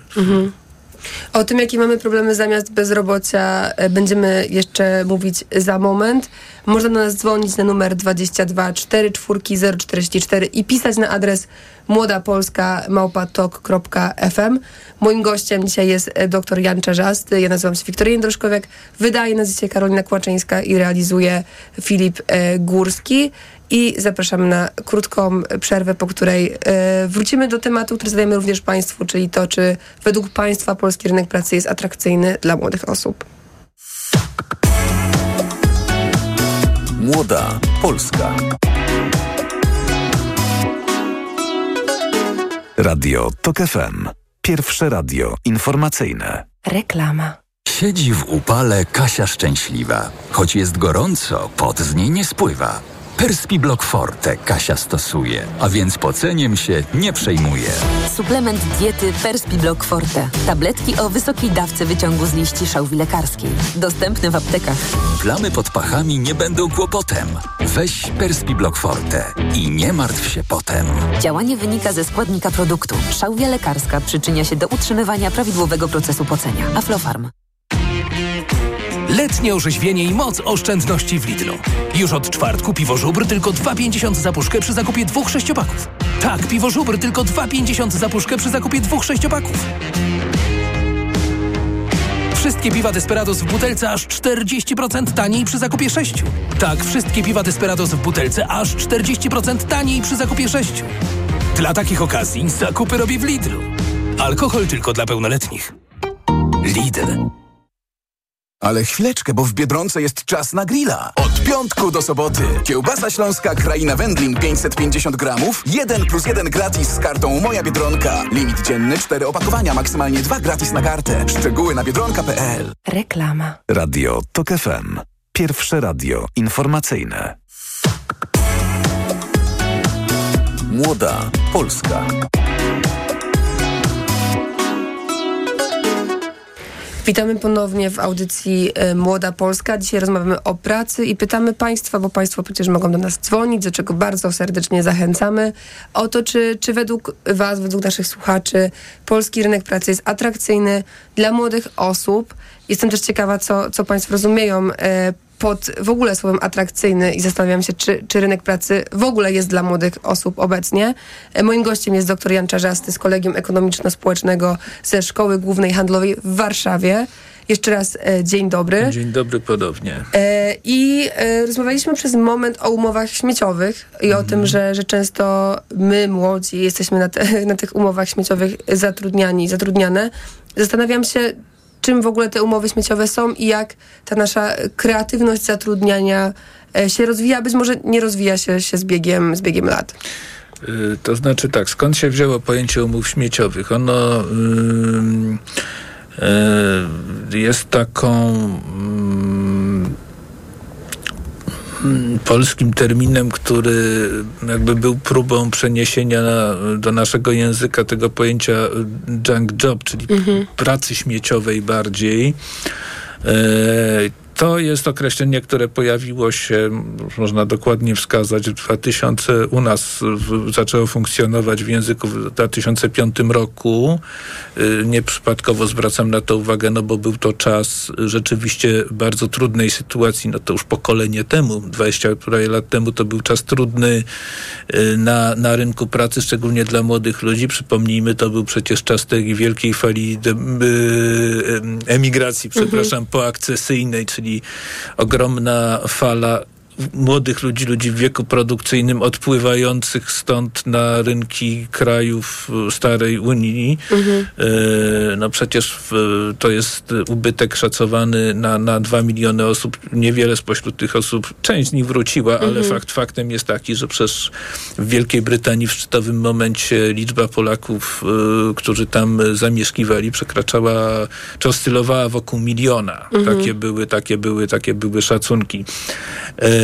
O tym, jakie mamy problemy zamiast bezrobocia, będziemy jeszcze mówić za moment. Można do nas dzwonić na numer 22 44 044 i pisać na adres młodapolska.małpatok.fm. Moim gościem dzisiaj jest e, dr Jan Czarzasty. Ja nazywam się Wiktoria Jędroszkowiak. Wydaje dzisiaj Karolina Kłaczyńska i realizuje Filip e, Górski. I zapraszamy na krótką przerwę, po której e, wrócimy do tematu, który zadajemy również Państwu, czyli to, czy według Państwa polski rynek pracy jest atrakcyjny dla młodych osób. Młoda Polska. Radio TOK FM. Pierwsze radio informacyjne. Reklama. Siedzi w upale Kasia szczęśliwa. Choć jest gorąco, pot z niej nie spływa. Perspi Block Forte Kasia stosuje, a więc poceniem się nie przejmuje. Suplement diety Perspi Block Forte. Tabletki o wysokiej dawce wyciągu z liści szałwi lekarskiej. Dostępne w aptekach. Plamy pod pachami nie będą kłopotem. Weź Perspi Block Forte i nie martw się potem. Działanie wynika ze składnika produktu. Szałwia lekarska przyczynia się do utrzymywania prawidłowego procesu pocenia. Aflofarm. Letnie orzeźwienie i moc oszczędności w Lidlu. Już od czwartku piwo żubr tylko 2,50 za puszkę przy zakupie dwóch sześciopaków. Tak, piwo żubr tylko 2,50 za puszkę przy zakupie dwóch sześciopaków. Wszystkie piwa Desperados w butelce aż 40% taniej przy zakupie 6. Tak, wszystkie piwa Desperados w butelce aż 40% taniej przy zakupie 6. Dla takich okazji zakupy robię w Lidlu. Alkohol tylko dla pełnoletnich. Lidl. Ale chwileczkę, bo w Biedronce jest czas na grilla. Od piątku do soboty. Kiełbasa śląska Kraina Wędlin 550 gramów. 1 plus 1 gratis z kartą Moja Biedronka. Limit dzienny 4 opakowania, maksymalnie 2 gratis na kartę. Szczegóły na biedronka.pl. Reklama. Radio TOK FM. Pierwsze radio informacyjne. Młoda Polska. Witamy ponownie w audycji e, Młoda Polska. Dzisiaj rozmawiamy o pracy i pytamy Państwa, bo Państwo przecież mogą do nas dzwonić, do czego bardzo serdecznie zachęcamy, o to, czy, czy według Was, według naszych słuchaczy, polski rynek pracy jest atrakcyjny dla młodych osób. Jestem też ciekawa, co, co Państwo rozumieją e, pod w ogóle słowem atrakcyjny i zastanawiam się, czy, czy rynek pracy w ogóle jest dla młodych osób obecnie. E, Moim gościem jest dr Jan Czarzasty z Kolegium Ekonomiczno-Społecznego ze Szkoły Głównej Handlowej w Warszawie. Jeszcze raz e, dzień dobry. Dzień dobry podobnie. E, I e, rozmawialiśmy przez moment o umowach śmieciowych i o tym, że, że często my, młodzi, jesteśmy na, te, [LAUGHS] na tych umowach śmieciowych zatrudniani, zatrudniane. Zastanawiam się, czym w ogóle te umowy śmieciowe są i jak ta nasza kreatywność zatrudniania e, się rozwija. Być może nie rozwija się, się z, biegiem, z biegiem lat. Y, To znaczy tak, skąd się wzięło pojęcie umów śmieciowych? Ono ym, y, jest taką mm, polskim terminem, który jakby był próbą przeniesienia na, do naszego języka tego pojęcia y, junk job, czyli pracy śmieciowej bardziej. E, To jest określenie, które pojawiło się, można dokładnie wskazać, w 2000 u nas w, zaczęło funkcjonować w języku w 2005 roku. Y, Nieprzypadkowo zwracam na to uwagę, no bo był to czas rzeczywiście bardzo trudnej sytuacji, no to już pokolenie temu, 20 prawie lat temu, to był czas trudny y, na, na rynku pracy, szczególnie dla młodych ludzi. Przypomnijmy, to był przecież czas tej wielkiej fali de, y, em, emigracji, przepraszam, poakcesyjnej, czyli ogromna fala młodych ludzi, ludzi w wieku produkcyjnym odpływających stąd na rynki krajów starej Unii. Mhm. E, No przecież w, to jest ubytek szacowany na, na 2 miliony osób. Niewiele spośród tych osób, część z nich wróciła, ale Mhm. fakt faktem jest taki, że przez w Wielkiej Brytanii w szczytowym momencie liczba Polaków, którzy tam zamieszkiwali, przekraczała, czy oscylowała wokół miliona. Mhm. Takie były, takie były, takie były szacunki. E,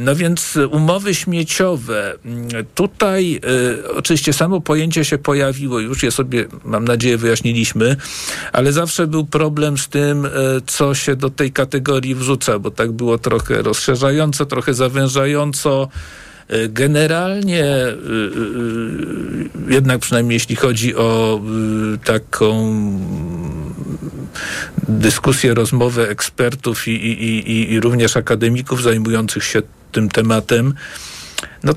no więc umowy śmieciowe. Tutaj e, oczywiście samo pojęcie się pojawiło, już je sobie, mam nadzieję, wyjaśniliśmy, ale zawsze był problem z tym, e, co się do tej kategorii wrzuca, bo tak było trochę rozszerzająco, trochę zawężająco. E, Generalnie, jednak przynajmniej jeśli chodzi o taką dyskusję, rozmowę ekspertów i, i, i, i również akademików zajmujących się tym tematem, no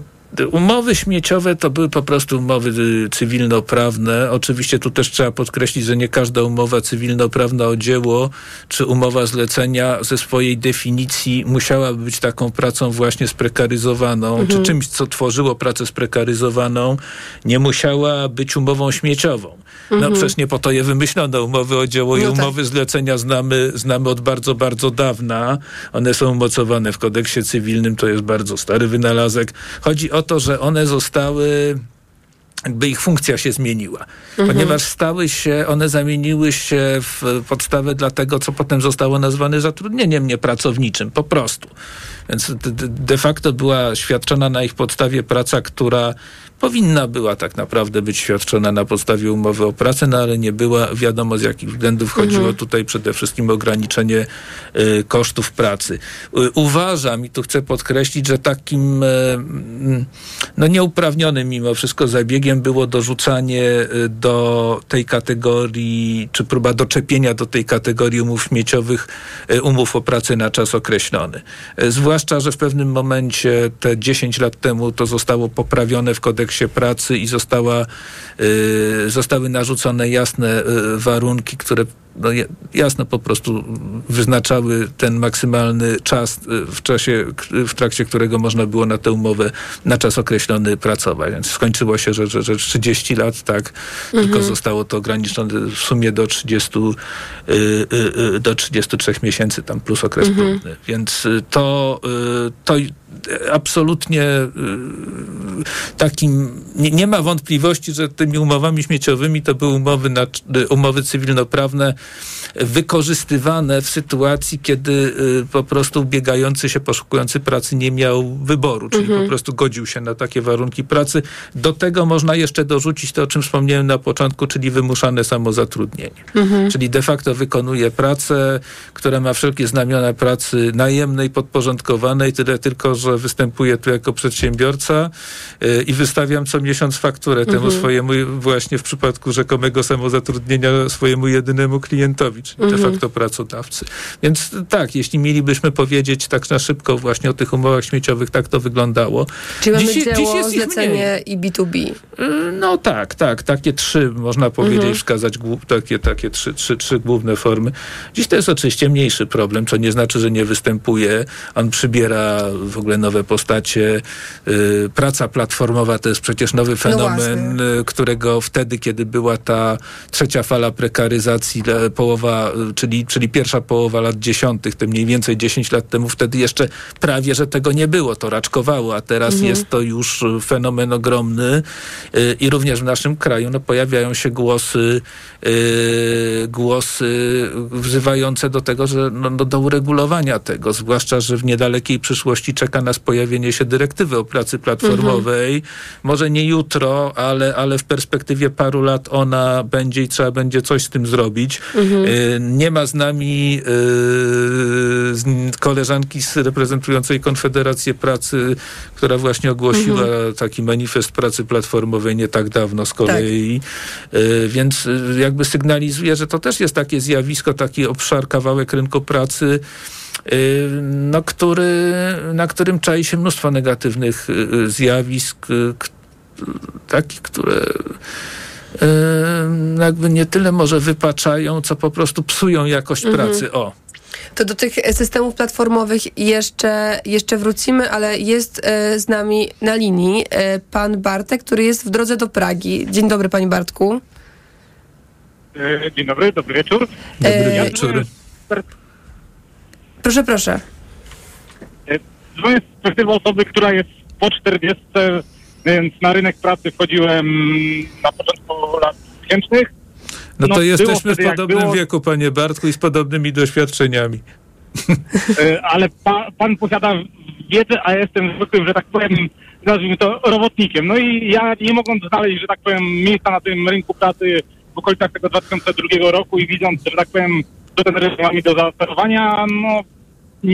Umowy śmieciowe to były po prostu umowy y, cywilnoprawne. Oczywiście tu też trzeba podkreślić, że nie każda umowa cywilnoprawna o dzieło czy umowa zlecenia ze swojej definicji musiałaby być taką pracą właśnie sprekaryzowaną, Mhm. czy czymś, co tworzyło pracę sprekaryzowaną, nie musiała być umową śmieciową. No Mhm. przecież nie po to je wymyślono. Umowy o dzieło i No tak. umowy zlecenia znamy, znamy od bardzo, bardzo dawna. One są umocowane w kodeksie cywilnym, to jest bardzo stary wynalazek. Chodzi o to, że one zostały jakby ich funkcja się zmieniła. Mhm. Ponieważ stały się, one zamieniły się w podstawę dla tego, co potem zostało nazwane zatrudnieniem niepracowniczym, po prostu. Więc de facto była świadczona na ich podstawie praca, która powinna była tak naprawdę być świadczona na podstawie umowy o pracę, no ale nie była. Wiadomo z jakich względów chodziło Mhm. tutaj przede wszystkim o ograniczenie y, kosztów pracy. Y, uważam i tu chcę podkreślić, że takim y, mm, no nieuprawnionym mimo wszystko zabiegiem było dorzucanie y, do tej kategorii, czy próba doczepienia do tej kategorii umów śmieciowych y, umów o pracę na czas określony. Y, Zwłaszcza, że w pewnym momencie te 10 lat temu to zostało poprawione w kodeksie pracy i została, y, zostały narzucone jasne y, warunki, które no, ja- jasno po prostu wyznaczały ten maksymalny czas, y, w czasie, w trakcie którego można było na tę umowę na czas określony pracować. Więc skończyło się, że, że, że 30 lat, tak, tylko zostało to ograniczone w sumie do 30, y, y, y, do 33 miesięcy, tam plus okres próbny. Więc to, to absolutnie y, takim, nie, nie ma wątpliwości, że tymi umowami śmieciowymi to były umowy, na, umowy cywilnoprawne wykorzystywane w sytuacji, kiedy y, po prostu ubiegający się, poszukujący pracy nie miał wyboru, czyli po prostu godził się na takie warunki pracy. Do tego można jeszcze dorzucić to, o czym wspomniałem na początku, czyli wymuszane samozatrudnienie. Czyli de facto wykonuje pracę, która ma wszelkie znamiona pracy najemnej, podporządkowanej, tyle tylko, że występuje tu jako przedsiębiorca y, i wystawiam co miesiąc fakturę temu swojemu, właśnie w przypadku rzekomego samozatrudnienia, swojemu jedynemu klientowi, czyli de facto pracodawcy. Więc tak, jeśli mielibyśmy powiedzieć tak na szybko właśnie o tych umowach śmieciowych, tak to wyglądało. Czyli mamy Dziś- dziś dzieło, jest ich mniej. zlecenie i B2B. Y, No tak, tak, takie trzy, można powiedzieć, wskazać głó- takie, takie trzy, trzy, trzy główne formy. Dziś to jest oczywiście mniejszy problem, co nie znaczy, że nie występuje. On przybiera w ogóle nowe postacie. Y, Praca platformowa to jest przecież nowy fenomen, y, którego wtedy, kiedy była ta trzecia fala prekaryzacji, połowa, y, czyli, czyli pierwsza połowa lat dziesiątych, to mniej więcej 10 lat temu, wtedy jeszcze prawie, że tego nie było, to raczkowało, a teraz jest to już fenomen ogromny. I również w naszym kraju no, pojawiają się głosy, głosy wzywające do tego, że no, no, do uregulowania tego, zwłaszcza, że w niedalekiej przyszłości czeka nas pojawienie się dyrektywy o pracy platformowej. Może nie jutro, ale, ale w perspektywie paru lat ona będzie i trzeba będzie coś z tym zrobić. Y, Nie ma z nami y, koleżanki z reprezentującej Konfederację Pracy, która właśnie ogłosiła taki manifest pracy platformowej nie tak dawno z kolei. Y, Więc jakby sygnalizuje, że to też jest takie zjawisko, taki obszar, kawałek rynku pracy, no, który, na którym czai się mnóstwo negatywnych y, y, zjawisk, y, takich, które y, jakby nie tyle może wypaczają, co po prostu psują jakość pracy. O. To do tych systemów platformowych jeszcze, jeszcze wrócimy, ale jest z nami na linii pan Bartek, który jest w drodze do Pragi. Dzień dobry, panie Bartku. E, Dzień dobry, dobry wieczór. Dobry E, wieczór. Proszę, proszę. E, z perspektywy osoby, która jest po 40, więc na rynek pracy wchodziłem na początku lat 2000. No to było jesteśmy w wtedy podobnym było. wieku, panie Bartku, i z podobnymi doświadczeniami. E, ale pa, pan posiada wiedzę, a jestem zwykłym, że tak powiem, nazwijmy to robotnikiem. No i ja nie mogąc znaleźć, że tak powiem, miejsca na tym rynku pracy w okolicach tego 2002 roku i widząc, że tak powiem, że ten rynek ma mi do zaoferowania, no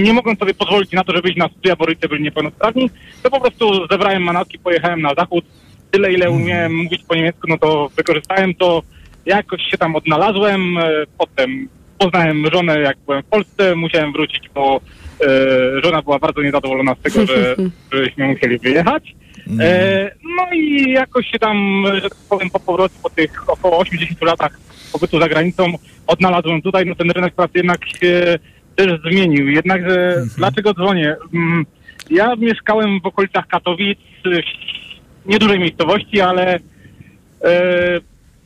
nie mogąc sobie pozwolić na to, żeby iść na studia, bo rodzice byli niepełnosprawni, to po prostu zebrałem manatki, pojechałem na zachód. Tyle, ile umiałem mówić po niemiecku, no to wykorzystałem to. Jakoś się tam odnalazłem, e, potem poznałem żonę, jak byłem w Polsce, musiałem wrócić, bo e, żona była bardzo niezadowolona z tego, że [LAUGHS] żeśmy musieli wyjechać. E, no i jakoś się tam, że tak powiem, po powrocie, po tych około 80 latach pobytu za granicą, odnalazłem tutaj, no ten rynek pracy jednak się też zmienił. Jednakże dlaczego dzwonię? Mm, Ja mieszkałem w okolicach Katowic, w niedużej miejscowości, ale e,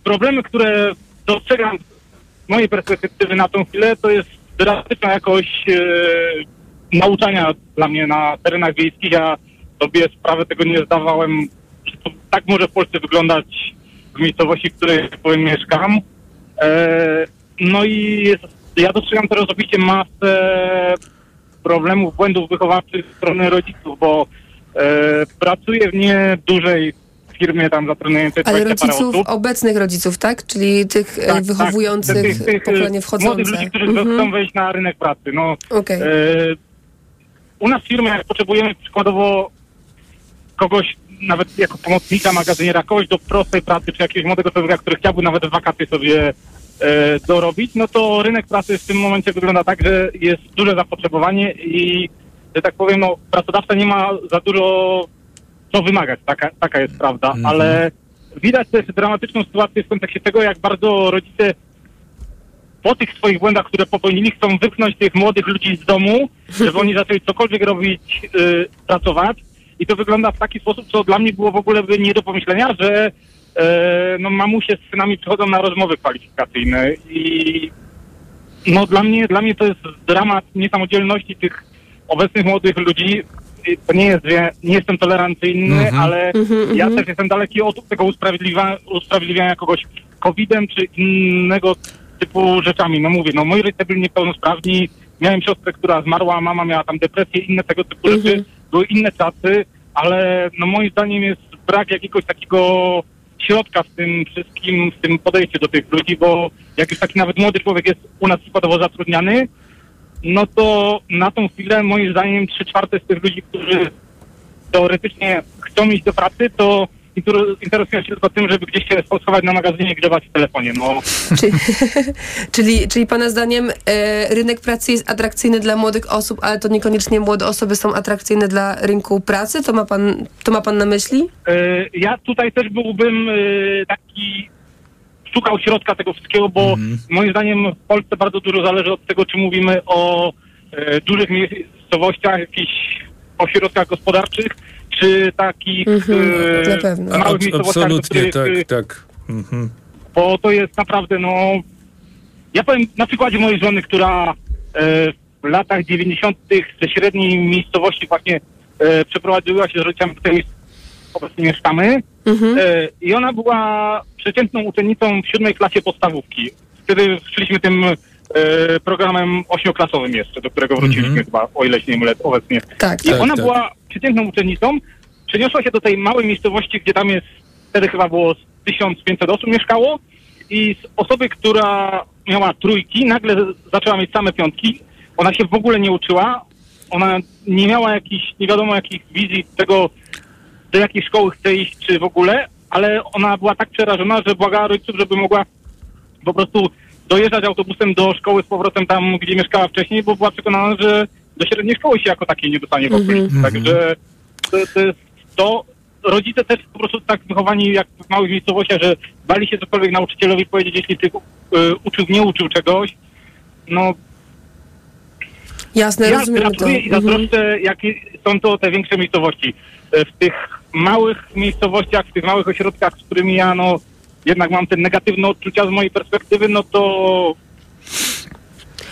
problemy, które dostrzegam z mojej perspektywy na tą chwilę, to jest drastyczna jakość e, nauczania dla mnie na terenach wiejskich. Ja sobie sprawę tego nie zdawałem, że to tak może w Polsce wyglądać w miejscowości, w której powiem mieszkam. E, no i jest, ja dostrzegam teraz oczywiście masę problemów, błędów wychowawczych ze strony rodziców, bo e, pracuję w niedużej firmie tam zatrudniającej Ale 20 parę rodziców, obecnych rodziców, tak? Czyli tych e, Tak, wychowujących tak, tych, tych, pokolenie Młodych wchodzące. ludzi, którzy Mhm. chcą wejść na rynek pracy. No, Okej. e, u nas w firmie, jak potrzebujemy przykładowo kogoś, nawet jako pomocnika magazyniera, kogoś do prostej pracy, czy jakiegoś młodego człowieka, który chciałby nawet w wakacje sobie dorobić, no to rynek pracy w tym momencie wygląda tak, że jest duże zapotrzebowanie i, że tak powiem, no, pracodawca nie ma za dużo co wymagać, taka, taka jest prawda, ale widać też dramatyczną sytuację w kontekście tego, jak bardzo rodzice po tych swoich błędach, które popełnili, chcą wypchnąć tych młodych ludzi z domu, [LAUGHS] żeby oni zaczęli cokolwiek robić, y, pracować. I to wygląda w taki sposób, co dla mnie było w ogóle nie do pomyślenia, że e, no, mamusie z synami przychodzą na rozmowy kwalifikacyjne i no dla mnie, dla mnie to jest dramat niesamodzielności tych obecnych młodych ludzi. To nie jest, że nie jestem tolerancyjny, Mhm. ale Mhm, ja mhm. też jestem daleki od tego usprawiedliwia, usprawiedliwiania kogoś COVID-em czy innego typu rzeczami. No mówię, no moi rodzice byli niepełnosprawni, miałem siostrę, która zmarła, mama miała tam depresję, inne tego typu rzeczy, były inne czasy, ale no moim zdaniem jest brak jakiegoś takiego środka w tym wszystkim, w tym podejściu do tych ludzi, bo jak już taki nawet młody człowiek jest u nas przykładowo zatrudniany, no to na tą chwilę moim zdaniem trzy czwarte z tych ludzi, którzy teoretycznie chcą iść do pracy, to inter- interesują się tylko tym, żeby gdzieś się sposkować na magazynie i grzebać w telefonie. No, Czy, [LAUGHS] czyli, czyli Pana zdaniem e, rynek pracy jest atrakcyjny dla młodych osób, ale to niekoniecznie młode osoby są atrakcyjne dla rynku pracy? To ma Pan, to ma pan na myśli? E, Ja tutaj też byłbym e, taki szukał środka tego wszystkiego, bo moim zdaniem w Polsce bardzo dużo zależy od tego, czy mówimy o dużych miejscowościach, jakichś ośrodkach gospodarczych, czy takich Mhm, e, małych miejscowościach, absolutnie, których, tak, tak. Mhm. bo to jest naprawdę, no... Ja powiem na przykładzie mojej żony, która e, w latach 90. ze średniej miejscowości właśnie e, przeprowadziła się z rodzicami do tej obecnie mieszkamy Mhm. e, i ona była przeciętną uczennicą w siódmej klasie podstawówki. Wtedy szliśmy tym e, programem ośmioklasowym jeszcze, do którego wróciliśmy chyba, o ile się nie mylę obecnie. Tak. I Tak, ona tak. była przeciętną uczennicą, przeniosła się do tej małej miejscowości, gdzie tam jest, wtedy chyba było z 1500 osób mieszkało i z osoby, która miała trójki, nagle zaczęła mieć same piątki. Ona się w ogóle nie uczyła, ona nie miała jakichś, nie wiadomo jakich wizji tego, do jakiej szkoły chce iść, czy w ogóle, ale ona była tak przerażona, że błagała rodziców, żeby mogła po prostu dojeżdżać autobusem do szkoły z powrotem tam, gdzie mieszkała wcześniej, bo była przekonana, że do średniej szkoły się jako takiej nie dostanie w okolicy. Także to, to jest to. Rodzice też po prostu tak wychowani jak w małych miejscowościach, że bali się cokolwiek nauczycielowi powiedzieć, jeśli tych y, uczył, nie uczył czegoś. No Jasne, ja rozumiem to. i Mhm. zazdroszczę, jakie są to te większe miejscowości. E, W tych małych miejscowościach, w tych małych ośrodkach, z którymi ja no, jednak mam te negatywne odczucia z mojej perspektywy, no to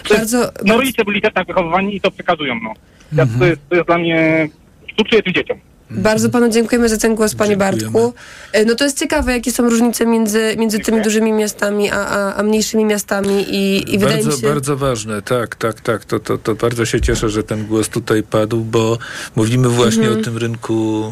Bardzo, no rodzice byli też tak wychowywani i to przekazują. No. Ja, to, jest, to jest dla mnie... Współczuję tym dzieciom. Bardzo panu dziękujemy za ten głos, panie Bartku. E, No to jest ciekawe, jakie są różnice między, między tymi dużymi miastami, a, a, a mniejszymi miastami i, i wydaje bardzo, mi się... bardzo ważne, tak, tak, tak. To, to, to bardzo się cieszę, że ten głos tutaj padł, bo mówimy właśnie Mhm. o tym rynku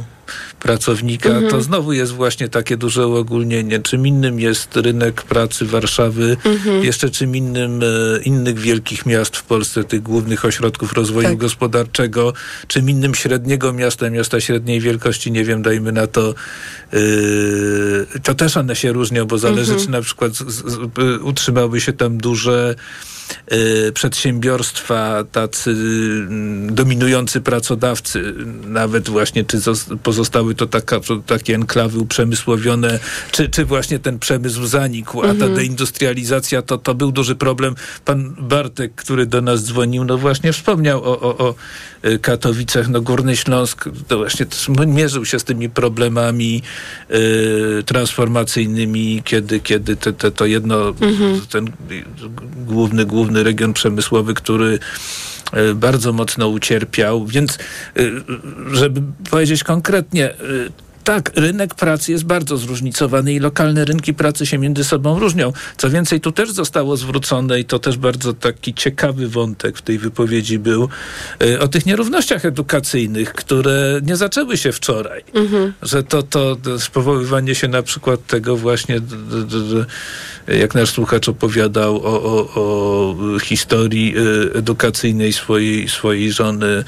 pracownika. Mhm. To znowu jest właśnie takie duże uogólnienie. Czym innym jest rynek pracy Warszawy, Mhm. jeszcze czym innym e, innych wielkich miast w Polsce, tych głównych ośrodków rozwoju Tak. gospodarczego, czym innym średniego miasta, miasta średniej wielkości, nie wiem, dajmy na to, yy, to też one się różnią, bo zależy, Mhm. czy na przykład z, z, y, utrzymały się tam duże przedsiębiorstwa, tacy mm, dominujący pracodawcy, nawet właśnie, czy zos- pozostały to taka, takie enklawy uprzemysłowione, czy, czy właśnie ten przemysł zanikł, a ta Mhm. deindustrializacja to, to był duży problem. Pan Bartek, który do nas dzwonił, no właśnie wspomniał o, o, o y, Katowicach, no Górny Śląsk, to właśnie też mierzył się z tymi problemami y, transformacyjnymi, kiedy, kiedy te, te, to jedno, Mhm. ten główny, główny region przemysłowy, który y, bardzo mocno ucierpiał, więc y, żeby powiedzieć konkretnie, y, tak, rynek pracy jest bardzo zróżnicowany i lokalne rynki pracy się między sobą różnią. Co więcej, tu też zostało zwrócone i to też bardzo taki ciekawy wątek w tej wypowiedzi był o tych nierównościach edukacyjnych, które nie zaczęły się wczoraj. Mhm. Że to, to, to spowoływanie się na przykład tego właśnie, d, d, d, jak nasz słuchacz opowiadał o, o, o historii y, edukacyjnej swojej, swojej żony, y,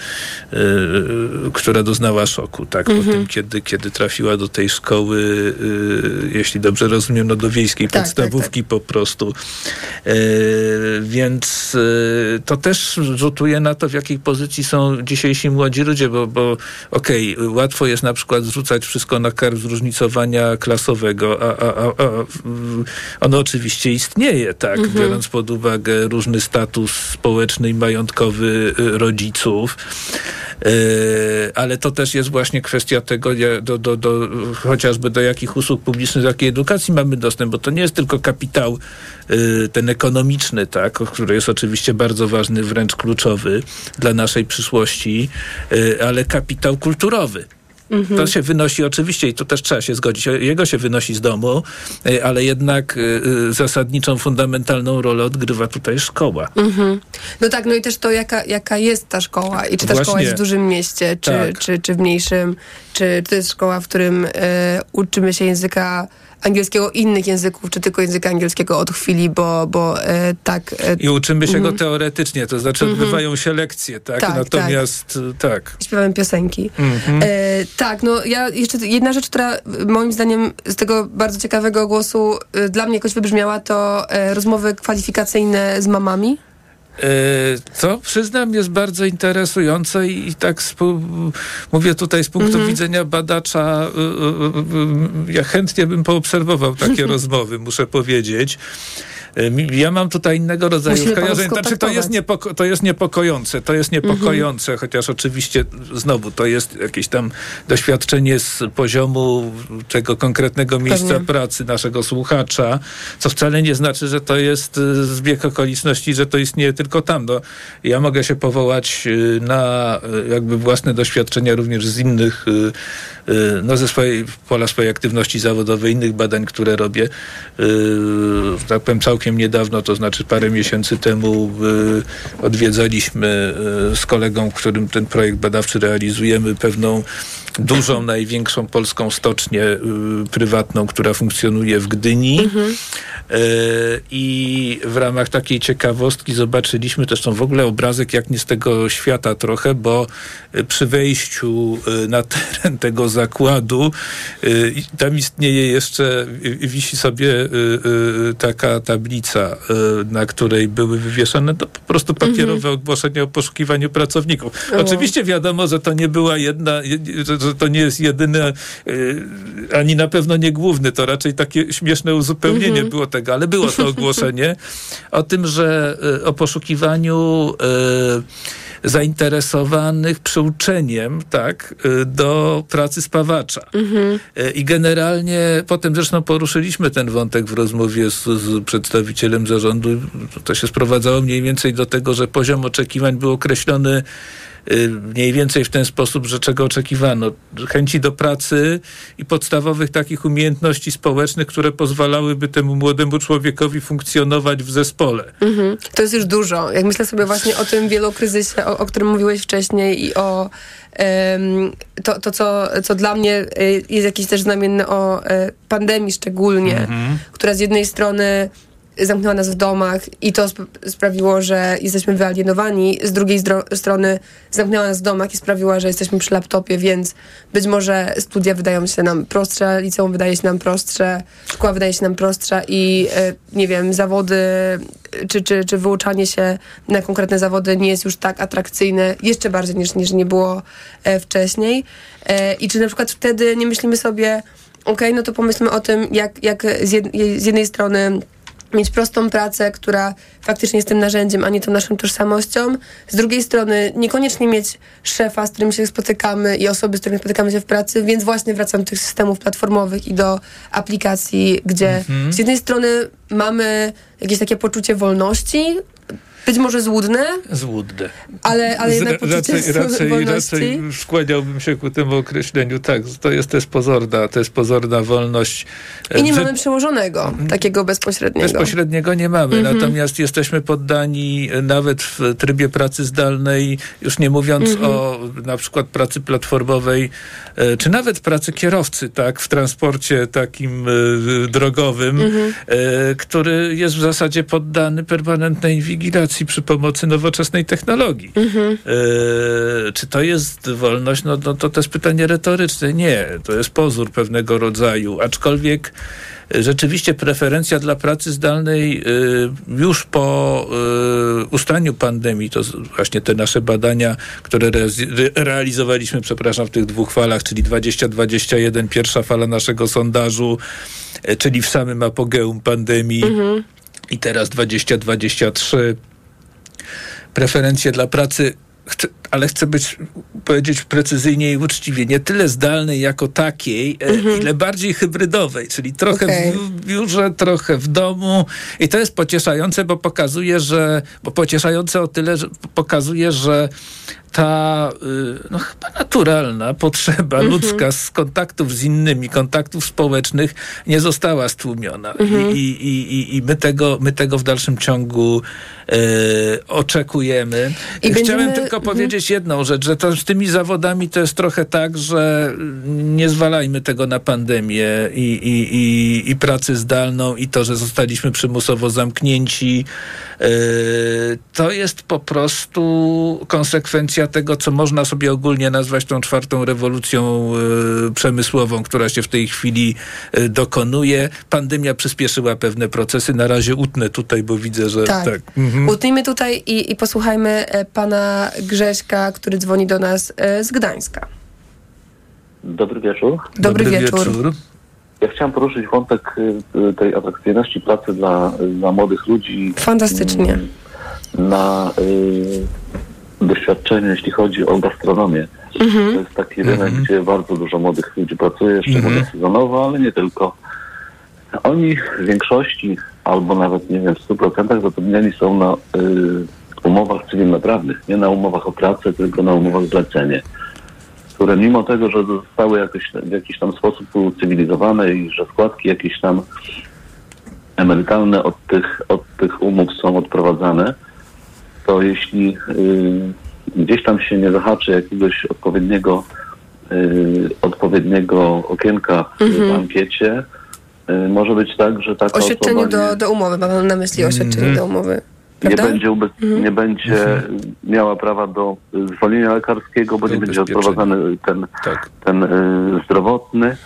która doznała szoku, tak, po Mhm. tym, kiedy, kiedy trafiła do tej szkoły, y, jeśli dobrze rozumiem, no do wiejskiej Tak, podstawówki po prostu. Więc to też rzutuje na to, w jakiej pozycji są dzisiejsi młodzi ludzie, bo, bo okej, łatwo jest na przykład zrzucać wszystko na karb zróżnicowania klasowego, a, a, a, a ono oczywiście istnieje, tak, Mhm. biorąc pod uwagę różny status społeczny i majątkowy y, rodziców. Y, ale to też jest właśnie kwestia tego, do, do, do, chociażby do jakich usług publicznych, do jakiej edukacji mamy dostęp, bo to nie jest tylko kapitał y, ten ekonomiczny, tak, który jest oczywiście bardzo ważny, wręcz kluczowy dla naszej przyszłości, ale kapitał kulturowy. Mhm. To się wynosi oczywiście i tu też trzeba się zgodzić. Jego się wynosi z domu, y, ale jednak y, y, zasadniczą, fundamentalną rolę odgrywa tutaj szkoła. Mhm. No tak, no i też to, jaka, jaka jest ta szkoła i czy ta szkoła Właśnie. jest w dużym mieście, czy, Tak. czy, czy w mniejszym, czy, czy to jest szkoła, w którym e, uczymy się języka angielskiego, innych języków, czy tylko języka angielskiego od chwili, bo, bo e, tak... E, I uczymy się Mhm. go teoretycznie, to znaczy Mhm. odbywają się lekcje, tak? Tak, Natomiast y, tak. śpiewamy piosenki. Mhm. E, tak, no ja jeszcze jedna rzecz, która y, moim zdaniem z tego bardzo ciekawego głosu y, dla mnie jakoś wybrzmiała, to e, rozmowy kwalifikacyjne z mamami. E, Co przyznam jest bardzo interesujące i, i tak mówię tutaj z punktu Mhm. widzenia badacza, y, y, y, ja chętnie bym poobserwował takie [LAUGHS] rozmowy, muszę powiedzieć. E, Ja mam tutaj innego rodzaju Musimy skojarzeń. Znaczy, to, jest niepoko- to jest niepokojące, to jest Mhm. niepokojące, chociaż oczywiście znowu to jest jakieś tam doświadczenie z poziomu tego konkretnego miejsca Pewnie. pracy naszego słuchacza, co wcale nie znaczy, że to jest y, zbieg okoliczności, że to istnieje tylko tam. No, ja mogę się powołać y, na jakby własne doświadczenia również z innych, no ze swojej pola swojej aktywności zawodowej, innych badań, które robię. Y, tak powiem całkiem niedawno, to znaczy parę miesięcy temu y, odwiedzaliśmy y, z kolegą, którym ten projekt badawczy realizujemy, pewną dużą, największą polską stocznię y, prywatną, która funkcjonuje w Gdyni. E, I w ramach takiej ciekawostki zobaczyliśmy też w ogóle obrazek jak nie z tego świata trochę, bo przy wejściu na teren tego zakładu i tam istnieje jeszcze, e, wisi sobie taka tablica, na której były wywieszone to po prostu papierowe ogłoszenia o poszukiwaniu pracowników. Oczywiście wiadomo, że to nie była jedna, je- że, to nie jest jedyne, y, ani na pewno nie główny, to raczej takie śmieszne uzupełnienie Mhm. było tego, ale było to [LAUGHS] ogłoszenie o tym, że y, o poszukiwaniu y, zainteresowanych przyuczeniem tak, y, do pracy spawacza. Y, I generalnie potem zresztą poruszyliśmy ten wątek w rozmowie z, z przedstawicielem zarządu. To się sprowadzało mniej więcej do tego, że poziom oczekiwań był określony mniej więcej w ten sposób, że czego oczekiwano. Chęci do pracy i podstawowych takich umiejętności społecznych, które pozwalałyby temu młodemu człowiekowi funkcjonować w zespole. Mhm. To jest już dużo. Jak myślę sobie właśnie o tym wielokryzysie, o, o którym mówiłeś wcześniej i o to, to co, co dla mnie y, jest jakieś też znamienne o e, pandemii szczególnie, która z jednej strony zamknęła nas w domach i to sp- sprawiło, że jesteśmy wyalienowani. Z drugiej strony zamknęła nas w domach i sprawiła, że jesteśmy przy laptopie, więc być może studia wydają się nam prostsze, liceum wydaje się nam prostsze, szkoła wydaje się nam prostsza i e, nie wiem, zawody czy, czy, czy wyuczanie się na konkretne zawody nie jest już tak atrakcyjne, jeszcze bardziej niż, niż nie było e, wcześniej. E, I czy na przykład wtedy nie myślimy sobie, okej, no to pomyślmy o tym, jak, jak z jednej strony mieć prostą pracę, która faktycznie jest tym narzędziem, a nie tą naszą tożsamością. Z drugiej strony niekoniecznie mieć szefa, z którym się spotykamy i osoby, z którymi spotykamy się w pracy, więc właśnie wracam do tych systemów platformowych i do aplikacji, gdzie Mhm. z jednej strony mamy jakieś takie poczucie wolności, być może złudne, Złudne. ale, ale jednak raczej, raczej, raczej skłaniałbym się ku temu określeniu. Tak, to jest też pozorna, to jest pozorna wolność. I nie Wy- mamy przełożonego, takiego bezpośredniego. Bezpośredniego nie mamy, Mhm. natomiast jesteśmy poddani e, nawet w trybie pracy zdalnej, już nie mówiąc Mhm. o na przykład pracy platformowej, e, czy nawet pracy kierowcy, tak, w transporcie takim e, drogowym, Mhm. e, który jest w zasadzie poddany permanentnej inwigilacji przy pomocy nowoczesnej technologii. Mhm. E, czy to jest wolność? No, no to też pytanie retoryczne. Nie, to jest pozór pewnego rodzaju, aczkolwiek e, rzeczywiście preferencja dla pracy zdalnej e, już po e, ustaniu pandemii, to właśnie te nasze badania, które re- re- realizowaliśmy, przepraszam, w tych dwóch falach, czyli 2021, pierwsza fala naszego sondażu, czyli w samym apogeum pandemii i teraz 2023 preferencje dla pracy, chcę, ale chcę być, powiedzieć precyzyjnie i uczciwie, nie tyle zdalnej jako takiej, e, ile bardziej hybrydowej, czyli trochę Okej. w biurze, trochę w domu i to jest pocieszające, bo pokazuje, że, bo pocieszające o tyle, że pokazuje, że ta y, no, chyba naturalna potrzeba ludzka z kontaktów z innymi, kontaktów społecznych nie została stłumiona. I, i, i, I my tego, my tego w dalszym ciągu e, oczekujemy. I Chciałem będziemy- tylko mhm. powiedzieć jedną rzecz, że to z tymi zawodami to jest trochę tak, że nie zwalajmy tego na pandemię i, i, i, i pracę zdalną i to, że zostaliśmy przymusowo zamknięci. E, to jest po prostu konsekwencja tego, co można sobie ogólnie nazwać tą czwartą rewolucją e, przemysłową, która się w tej chwili e, dokonuje. Pandemia przyspieszyła pewne procesy. Na razie utnę tutaj, bo widzę, że Tak. tak. Mhm. Utnijmy tutaj i, i posłuchajmy e, pana Grześka, który dzwoni do nas z Gdańska. Dobry wieczór. Dobry, wieczór. Ja chciałem poruszyć wątek y, y, tej atrakcyjności pracy dla, dla młodych ludzi. Fantastycznie. Mm, Na y, doświadczenie, jeśli chodzi o gastronomię. Mhm. To jest taki rynek, gdzie bardzo dużo młodych ludzi pracuje, szczególnie Mhm. sezonowo, ale nie tylko. Oni w większości, albo nawet nie wiem, w 100% zatrudnieni są na y, umowach cywilnoprawnych, nie na umowach o pracę, tylko na umowach zlecenie, które mimo tego, że zostały jakoś, w jakiś tam sposób ucywilizowane i że składki jakieś tam emerytalne od tych, od tych umów są odprowadzane, to jeśli y, gdzieś tam się nie zahaczy jakiegoś odpowiedniego y, odpowiedniego okienka Mhm. w ankiecie, y, może być tak, że taka Oświadczeniu nie, do, do umowy, mam na myśli oświadczeniu Mhm. do umowy. nie będzie, ube- Mhm. nie będzie miała prawa do zwolnienia lekarskiego, bo Do nie będzie odprowadzany ten, Tak. ten y, zdrowotny,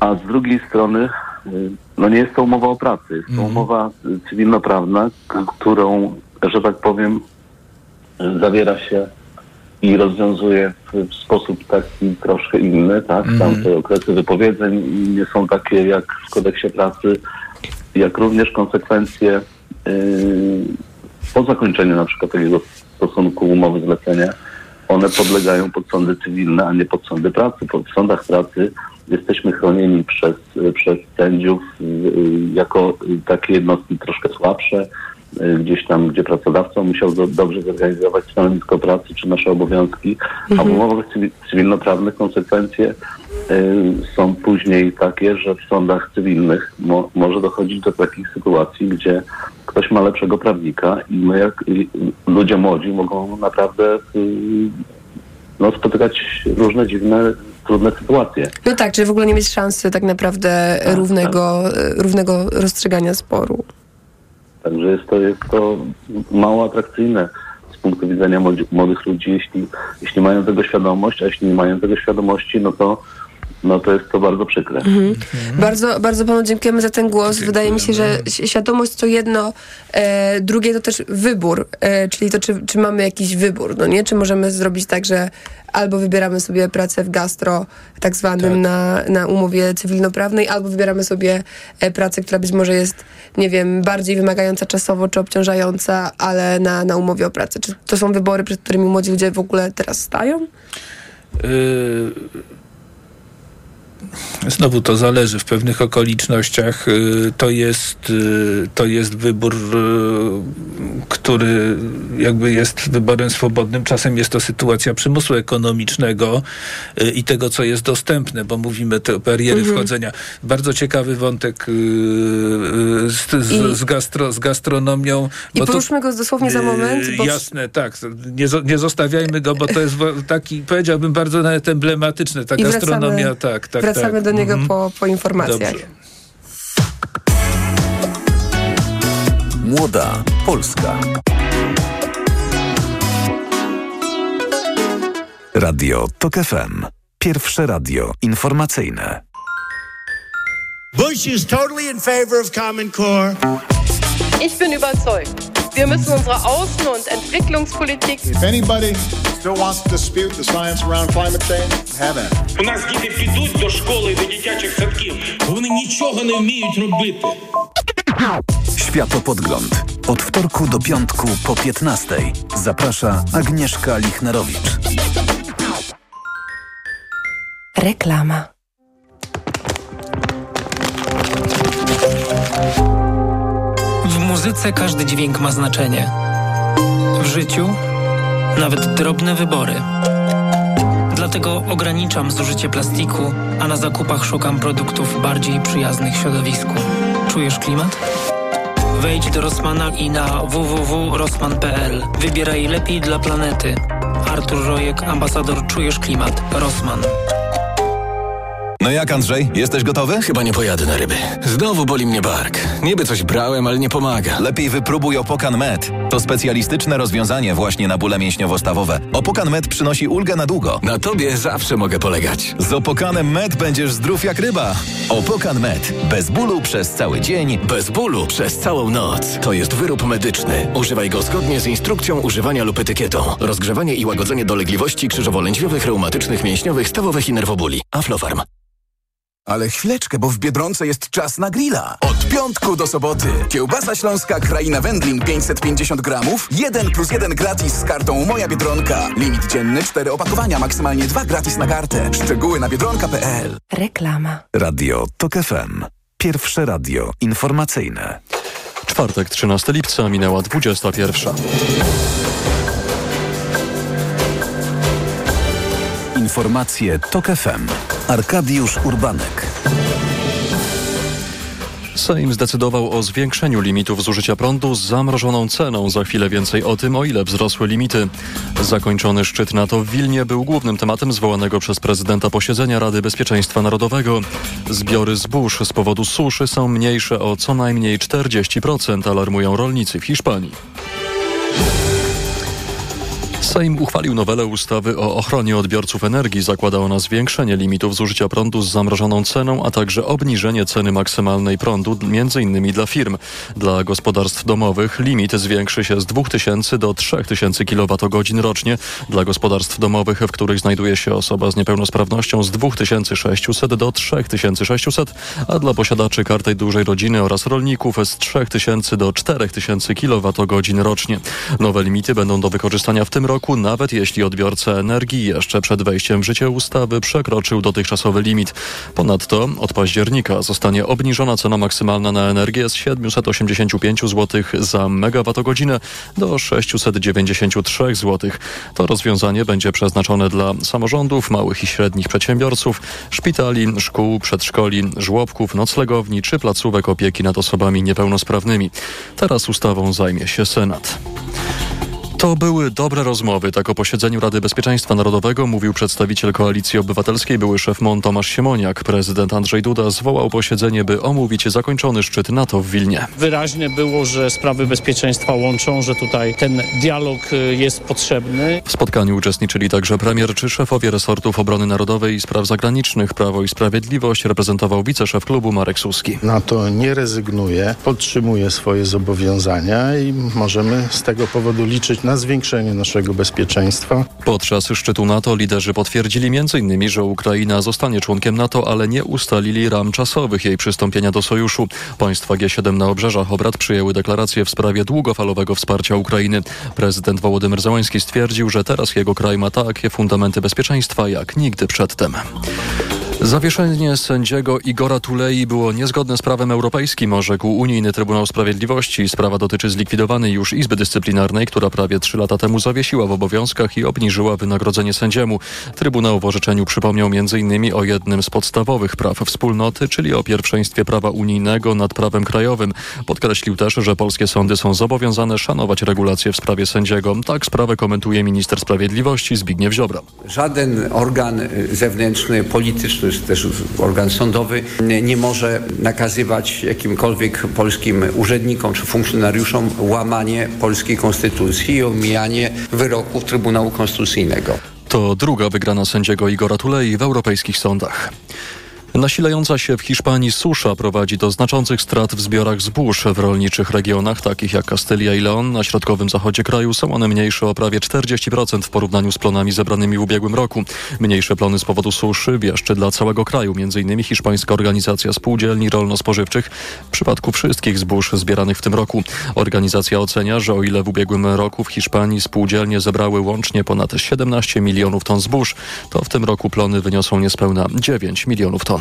a z drugiej strony y, no nie jest to umowa o pracy, jest to Mhm. umowa cywilnoprawna, którą, że tak powiem, zawiera się i rozwiązuje w, sposób taki troszkę inny, tak? Mhm. Tam te okresy wypowiedzeń nie są takie jak w kodeksie pracy, jak również konsekwencje y, po zakończeniu na przykład takiego stosunku umowy zlecenia, one podlegają pod sądy cywilne, a nie pod sądy pracy. Pod sądach pracy jesteśmy chronieni przez, przez sędziów y, jako takie jednostki troszkę słabsze, gdzieś tam, gdzie pracodawca musiał do, dobrze zorganizować stanowisko pracy czy nasze obowiązki, a w umowach cywi- cywilnoprawnych konsekwencje y, są później takie, że w sądach cywilnych mo, może dochodzić do takich sytuacji, gdzie ktoś ma lepszego prawnika i my jak ludzie młodzi mogą naprawdę y, no, spotykać różne dziwne, trudne sytuacje. No tak, czyli w ogóle nie mieć szansy tak naprawdę równego, równego rozstrzygania sporu. Także jest to, jest to mało atrakcyjne z punktu widzenia młodych ludzi, jeśli, jeśli mają tego świadomość, a jeśli nie mają tego świadomości, no to, no to jest to bardzo przykre. Mhm. Bardzo, bardzo panu dziękujemy za ten głos. Wydaje mi się, że świadomość to jedno, e, drugie to też wybór, e, czyli to, czy, czy mamy jakiś wybór, no nie? Czy możemy zrobić tak, że albo wybieramy sobie pracę w gastro, tak zwanym na, na umowie cywilnoprawnej, albo wybieramy sobie e, pracę, która być może jest, nie wiem, bardziej wymagająca czasowo, czy obciążająca, ale na, na umowie o pracę. Czy to są wybory, przed którymi młodzi ludzie w ogóle teraz stają? Y, Znowu to zależy w pewnych okolicznościach. y, To jest, y, to jest wybór, y, który jakby jest wyborem swobodnym. Czasem jest to sytuacja przymusu ekonomicznego i tego, co jest dostępne, bo mówimy te bariery Mhm. wchodzenia. Bardzo ciekawy wątek z, z, z, gastro, z gastronomią. I to- poruszmy go dosłownie za moment, bo Jasne, tak. Nie, nie zostawiajmy go, bo to jest taki, powiedziałbym, bardzo nawet emblematyczny. Ta I wracamy- gastronomia, tak, tak. Wracamy tak. do niego Mhm. po, po informacjach. Dobrze. Młoda Polska. Radio TOK FM. Pierwsze radio informacyjne. Bush is totally in favor of Common Core. Ich bin überzeugt. Wir müssen unsere Außen- und Entwicklungspolitik. If anybody still wants to dispute the science around climate change, have at it. У нас діти підуть до школи, до дитячих садків. Вони нічого не вміють робити. Światopodgląd. Od wtorku do piątku po 15. Zaprasza Agnieszka Lichnerowicz. Reklama. Muzyce każdy dźwięk ma znaczenie. W życiu nawet drobne wybory. Dlatego ograniczam zużycie plastiku, a na zakupach szukam produktów bardziej przyjaznych środowisku. Czujesz klimat? Wejdź do Rossmana i na www.rossman.pl. Wybieraj lepiej dla planety. Artur Rojek, ambasador Czujesz Klimat. Rossmann. No jak Andrzej, jesteś gotowy? Chyba nie pojadę na ryby. Znowu boli mnie bark. Niby coś brałem, ale nie pomaga. Lepiej wypróbuj Opokan Med. To specjalistyczne rozwiązanie właśnie na bóle mięśniowo-stawowe. Opokan Med przynosi ulgę na długo. Na tobie zawsze mogę polegać. Z Opokanem Med będziesz zdrów jak ryba. Opokan Med. Bez bólu przez cały dzień. Bez bólu przez całą noc. To jest wyrób medyczny. Używaj go zgodnie z instrukcją używania lub etykietą. Rozgrzewanie i łagodzenie dolegliwości krzyżowo-lędźwiowych, reumatycznych, mięśniowych, stawowych i nerwobóli. Aflofarm. Ale chwileczkę, bo w Biedronce jest czas na grilla. Od piątku do soboty. Kiełbasa śląska Kraina Wędlin 550 gramów. 1 plus 1 gratis z kartą Moja Biedronka. Limit dzienny 4 opakowania, maksymalnie 2 gratis na kartę. Szczegóły na biedronka.pl Reklama. Radio TOK FM. Pierwsze radio informacyjne. Czwartek, 13 lipca, minęła 21. Informacje TOK FM. Arkadiusz Urbanek. Sejm zdecydował o zwiększeniu limitów zużycia prądu z zamrożoną ceną. Za chwilę więcej o tym, o ile wzrosły limity. Zakończony szczyt NATO w Wilnie był głównym tematem zwołanego przez prezydenta posiedzenia Rady Bezpieczeństwa Narodowego. Zbiory zbóż z powodu suszy są mniejsze o co najmniej 40%, alarmują rolnicy w Hiszpanii. Sejm uchwalił nowelę ustawy o ochronie odbiorców energii. Zakłada ona zwiększenie limitów zużycia prądu z zamrożoną ceną, a także obniżenie ceny maksymalnej prądu, m.in. dla firm. Dla gospodarstw domowych limit zwiększy się z 2000 do 3000 kWh rocznie. Dla gospodarstw domowych, w których znajduje się osoba z niepełnosprawnością z 2600 do 3600, a dla posiadaczy karty dużej rodziny oraz rolników z 3000 do 4000 kWh rocznie. Nowe limity będą do wykorzystania w tym roku, nawet jeśli odbiorca energii jeszcze przed wejściem w życie ustawy przekroczył dotychczasowy limit. Ponadto od października zostanie obniżona cena maksymalna na energię z 785 zł za megawattogodzinę do 693 zł. To rozwiązanie będzie przeznaczone dla samorządów, małych i średnich przedsiębiorców, szpitali, szkół, przedszkoli, żłobków, noclegowni czy placówek opieki nad osobami niepełnosprawnymi. Teraz ustawą zajmie się Senat. To były dobre rozmowy. Tak o posiedzeniu Rady Bezpieczeństwa Narodowego mówił przedstawiciel Koalicji Obywatelskiej, były szef MON Tomasz Siemoniak. Prezydent Andrzej Duda zwołał posiedzenie, by omówić zakończony szczyt NATO w Wilnie. Wyraźne było, że sprawy bezpieczeństwa łączą, że tutaj ten dialog y, jest potrzebny. W spotkaniu uczestniczyli także premier czy szefowie resortów obrony narodowej i spraw zagranicznych. Prawo i Sprawiedliwość reprezentował wiceszef klubu Marek Suski. NATO nie rezygnuje, podtrzymuje swoje zobowiązania i możemy z tego powodu liczyć na zwiększenie naszego bezpieczeństwa. Podczas szczytu NATO liderzy potwierdzili m.in., że Ukraina zostanie członkiem NATO, ale nie ustalili ram czasowych jej przystąpienia do sojuszu. Państwa G7 na obrzeżach obrad przyjęły deklarację w sprawie długofalowego wsparcia Ukrainy. Prezydent Wołodymyr Załański stwierdził, że teraz jego kraj ma takie fundamenty bezpieczeństwa jak nigdy przedtem. Zawieszenie sędziego Igora Tulei było niezgodne z prawem europejskim, orzekł Unijny Trybunał Sprawiedliwości. Sprawa dotyczy zlikwidowanej już Izby Dyscyplinarnej, która prawie trzy lata temu zawiesiła w obowiązkach i obniżyła wynagrodzenie sędziemu. Trybunał w orzeczeniu przypomniał m.in. o jednym z podstawowych praw wspólnoty, czyli o pierwszeństwie prawa unijnego nad prawem krajowym. Podkreślił też, że polskie sądy są zobowiązane szanować regulacje w sprawie sędziego. Tak sprawę komentuje minister sprawiedliwości Zbigniew Ziobro. Żaden organ zewnętrzny, polityczny czy też organ sądowy nie może nakazywać jakimkolwiek polskim urzędnikom czy funkcjonariuszom łamanie polskiej konstytucji i omijanie wyroków Trybunału Konstytucyjnego. To druga wygrana sędziego Igora Tulei w europejskich sądach. Nasilająca się w Hiszpanii susza prowadzi do znaczących strat w zbiorach zbóż w rolniczych regionach, takich jak Kastylia i Leon. Na środkowym zachodzie kraju są one mniejsze o prawie 40% w porównaniu z plonami zebranymi w ubiegłym roku. Mniejsze plony z powodu suszy wieszczy dla całego kraju, m.in. Hiszpańska Organizacja Spółdzielni Rolno-Spożywczych w przypadku wszystkich zbóż zbieranych w tym roku. Organizacja ocenia, że o ile w ubiegłym roku w Hiszpanii spółdzielnie zebrały łącznie ponad 17 milionów ton zbóż, to w tym roku plony wyniosą niespełna 9 milionów ton.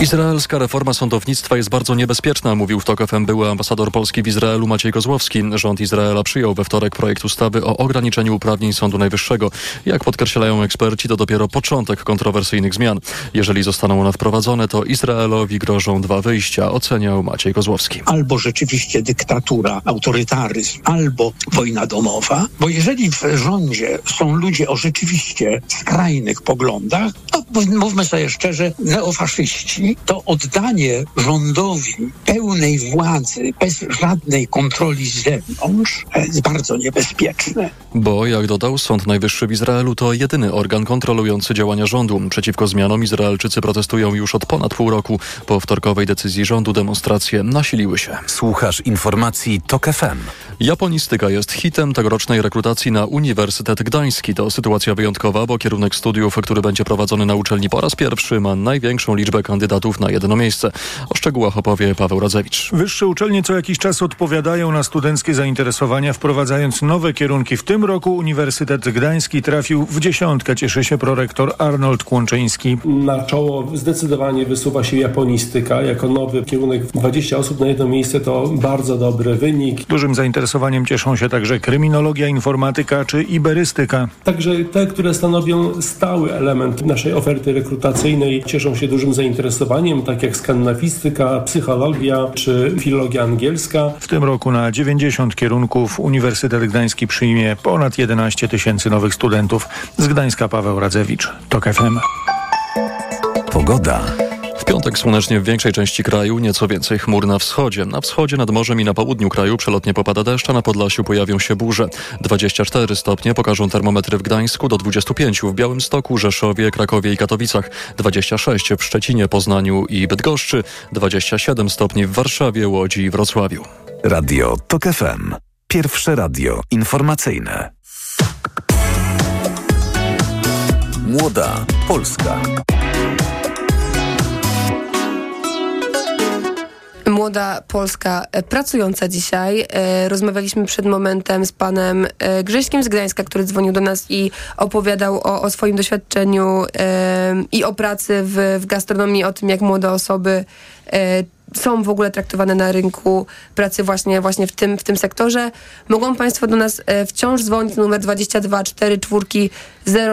Izraelska reforma sądownictwa jest bardzo niebezpieczna, mówił w TOK FM były ambasador Polski w Izraelu Maciej Kozłowski. Rząd Izraela przyjął we wtorek projekt ustawy o ograniczeniu uprawnień Sądu Najwyższego. Jak podkreślają eksperci, to dopiero początek kontrowersyjnych zmian. Jeżeli zostaną one wprowadzone, to Izraelowi grożą dwa wyjścia, oceniał Maciej Kozłowski. Albo rzeczywiście dyktatura, autorytaryzm, albo wojna domowa, bo jeżeli w rządzie są ludzie o rzeczywiście skrajnych poglądach, to mówmy sobie szczerze, neofaszyści, to oddanie rządowi pełnej władzy bez żadnej kontroli z zewnątrz jest bardzo niebezpieczne. Bo, jak dodał, Sąd Najwyższy w Izraelu to jedyny organ kontrolujący działania rządu. Przeciwko zmianom Izraelczycy protestują już od ponad pół roku. Po wtorkowej decyzji rządu demonstracje nasiliły się. Słuchasz informacji TOK FM. Japonistyka jest hitem tegorocznej rekrutacji na Uniwersytet Gdański. To sytuacja wyjątkowa, bo kierunek studiów, który będzie prowadzony na uczelni po raz pierwszy, ma największą liczbę kandydatów na jedno miejsce. O szczegółach opowie Paweł Radzewicz. Wyższe uczelnie co jakiś czas odpowiadają na studenckie zainteresowania, wprowadzając nowe kierunki. W tym roku Uniwersytet Gdański trafił w dziesiątkę. Cieszy się prorektor Arnold Kłączyński. Na czoło zdecydowanie wysuwa się japonistyka jako nowy kierunek. 20 osób na jedno miejsce to bardzo dobry wynik. Dużym zainteresowaniem cieszą się także kryminologia, informatyka czy iberystyka. Także te, które stanowią stały element naszej oferty rekrutacyjnej, cieszą się dużym zainteresowaniem, tak jak skandawistyka, psychologia czy filologia angielska. W tym roku na 90 kierunków Uniwersytet Gdański przyjmie ponad 11 tysięcy nowych studentów. Z Gdańska Paweł Radzewicz, TOK FM. Pogoda. W piątek słonecznie w większej części kraju, nieco więcej chmur na wschodzie. Na wschodzie, nad morzem i na południu kraju przelotnie popada deszcz, a na Podlasiu pojawią się burze. 24 stopnie pokażą termometry w Gdańsku, do 25 w Białymstoku, Rzeszowie, Krakowie i Katowicach, 26 w Szczecinie, Poznaniu i Bydgoszczy, 27 stopni w Warszawie, Łodzi i Wrocławiu. Radio TOK FM. Pierwsze radio informacyjne. Młoda Polska. Młoda Polska e, pracująca dzisiaj. E, rozmawialiśmy przed momentem z panem e, Grześkiem z Gdańska, który dzwonił do nas i opowiadał o, o swoim doświadczeniu i o pracy w, w gastronomii, o tym, jak młode osoby są w ogóle traktowane na rynku pracy właśnie, właśnie w, tym, w tym sektorze. Mogą Państwo do nas e, wciąż dzwonić numer 22 4 4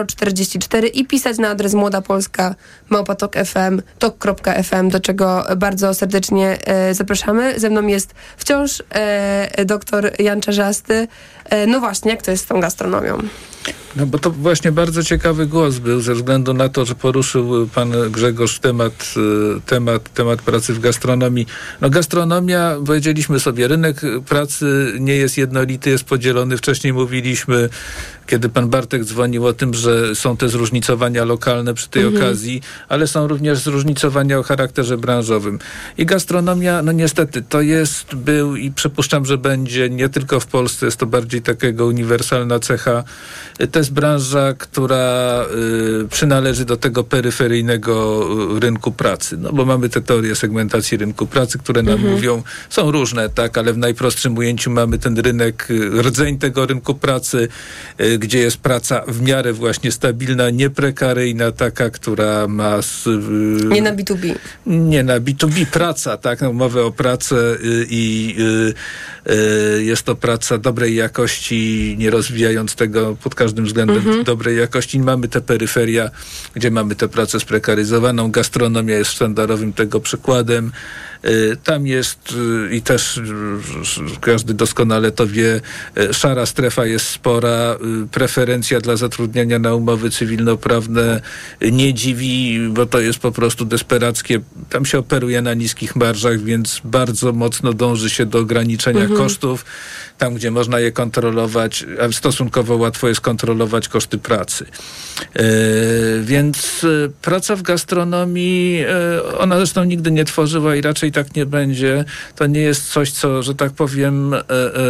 044 i pisać na adres młoda polska małpatok FM, tok.fm, do czego bardzo serdecznie e, zapraszamy. Ze mną jest wciąż e, doktor Jan Czarzasty. E, no właśnie, jak to jest z tą gastronomią? No bo to właśnie bardzo ciekawy głos był ze względu na to, że poruszył pan Grzegorz temat, e, temat, temat pracy w gastronomii. No gastronomia, powiedzieliśmy sobie, rynek pracy nie jest jednolity, jest podzielony. Wcześniej mówiliśmy, kiedy pan Bartek dzwonił o tym, że są te zróżnicowania lokalne przy tej mhm. okazji, ale są również zróżnicowania o charakterze branżowym. I gastronomia, no niestety, to jest, był i przypuszczam, że będzie nie tylko w Polsce, jest to bardziej takiego uniwersalna cecha to jest branża, która y, przynależy do tego peryferyjnego y, rynku pracy. No bo mamy te teorie segmentacji rynku pracy, które nam mhm. mówią, są różne, tak, ale w najprostszym ujęciu mamy ten rynek, y, rdzeń tego rynku pracy, y, gdzie jest praca w miarę właśnie stabilna, nieprekaryjna, taka, która ma... Y, nie na B2B. Nie na B2B, praca, tak, no, umowę o pracę y, i jest to praca dobrej jakości, nie rozwijając tego pod każdym względem mhm. dobrej jakości. Mamy te peryferia, gdzie mamy tę pracę sprekaryzowaną. Gastronomia jest sztandarowym tego przykładem. Y, tam jest y, i też y, każdy doskonale to wie, szara strefa jest spora, preferencja dla zatrudniania na umowy cywilnoprawne nie dziwi, bo to jest po prostu desperackie. Tam się operuje na niskich marżach, więc bardzo mocno dąży się do ograniczenia mhm. kosztów. Tam, gdzie można je kontrolować, a stosunkowo łatwo jest kontrolować koszty pracy. Więc praca w gastronomii, ona zresztą nigdy nie tworzyła i raczej tak nie będzie, to nie jest coś, co, że tak powiem, e,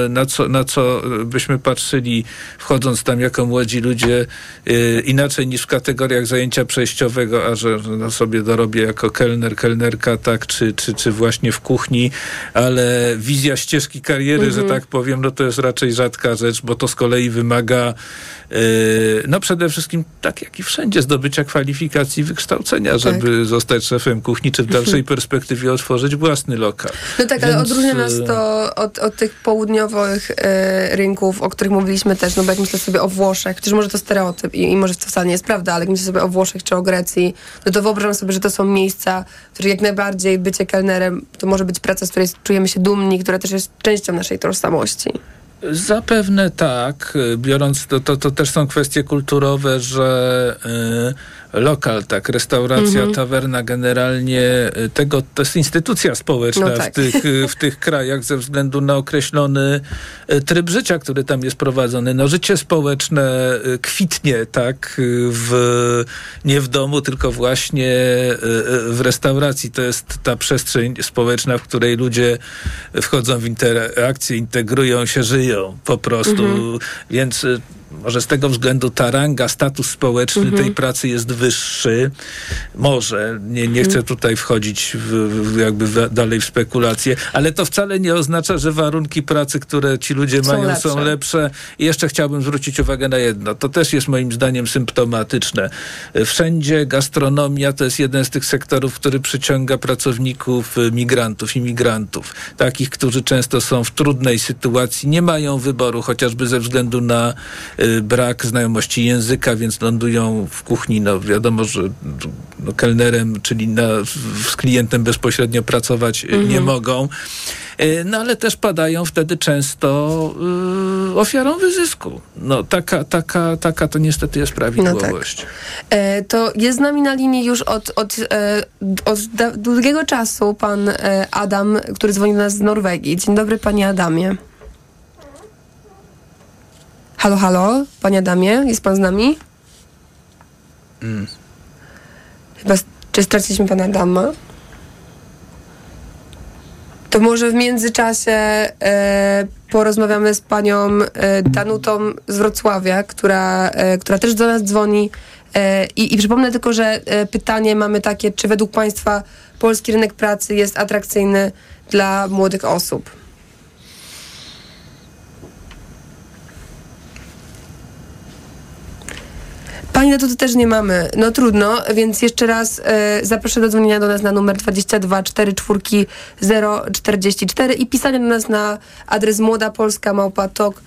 e, na co, na co byśmy patrzyli, wchodząc tam jako młodzi ludzie, e, inaczej niż w kategoriach zajęcia przejściowego, a że no sobie dorobię jako kelner, kelnerka, tak, czy, czy, czy właśnie w kuchni, ale wizja ścieżki kariery, mhm. że tak powiem, no to jest raczej rzadka rzecz, bo to z kolei wymaga no przede wszystkim, tak jak i wszędzie, zdobycia kwalifikacji wykształcenia, żeby tak. zostać szefem kuchni, czy w dalszej perspektywie otworzyć własny lokal. No tak, Więc... ale odróżnia nas to od, od tych południowych e, rynków, o których mówiliśmy też, no bo jak myślę sobie o Włoszech, chociaż może to stereotyp i, i może to wcale nie jest prawda, ale jak myślę sobie o Włoszech czy o Grecji, no to wyobrażam sobie, że to są miejsca, w których jak najbardziej bycie kelnerem to może być praca, z której czujemy się dumni, która też jest częścią naszej tożsamości. Zapewne tak, biorąc to, to, to też są kwestie kulturowe, że y, lokal, tak, restauracja, mhm. tawerna, generalnie y, tego, to jest instytucja społeczna no tak. w, tych, y, [LAUGHS] w tych krajach ze względu na określony y, tryb życia, który tam jest prowadzony. No życie społeczne kwitnie, tak, w, nie w domu, tylko właśnie w restauracji. To jest ta przestrzeń społeczna, w której ludzie wchodzą w interakcję, integrują się, żyją po prostu. Mhm. Więc może z tego względu ta ranga, status społeczny mhm. tej pracy jest wyższy. Może, nie, nie chcę tutaj wchodzić w, w jakby w, dalej w spekulacje, ale to wcale nie oznacza, że warunki pracy, które ci ludzie są mają, lepsze. są lepsze. I jeszcze chciałbym zwrócić uwagę na jedno. To też jest moim zdaniem symptomatyczne. Wszędzie gastronomia to jest jeden z tych sektorów, który przyciąga pracowników, y, migrantów, imigrantów. Takich, którzy często są w trudnej sytuacji, nie mają wyboru, chociażby ze względu na Y, brak znajomości języka, więc lądują w kuchni. No wiadomo, że no, kelnerem, czyli na, z klientem bezpośrednio pracować mhm. nie mogą. E, no ale też padają wtedy często y, ofiarą wyzysku. No taka, taka, taka to niestety jest prawidłowość. E, to jest z nami na linii już od, od, e, od długiego czasu pan e, Adam, który dzwoni do nas z Norwegii. Dzień dobry, panie Adamie. Halo, halo, panie Adamie, jest pan z nami? Mm. Chyba, czy straciliśmy pana Adama? To może w międzyczasie e, porozmawiamy z panią e, Danutą z Wrocławia, która, e, która też do nas dzwoni. E, i, I przypomnę tylko, że e, pytanie mamy takie, czy według państwa polski rynek pracy jest atrakcyjny dla młodych osób? Pani Datuty też nie mamy. No trudno, więc jeszcze raz e, zaproszę do dzwonienia do nas na numer 22 44 044 i pisania do nas na adres młodapolska małpatok.fm.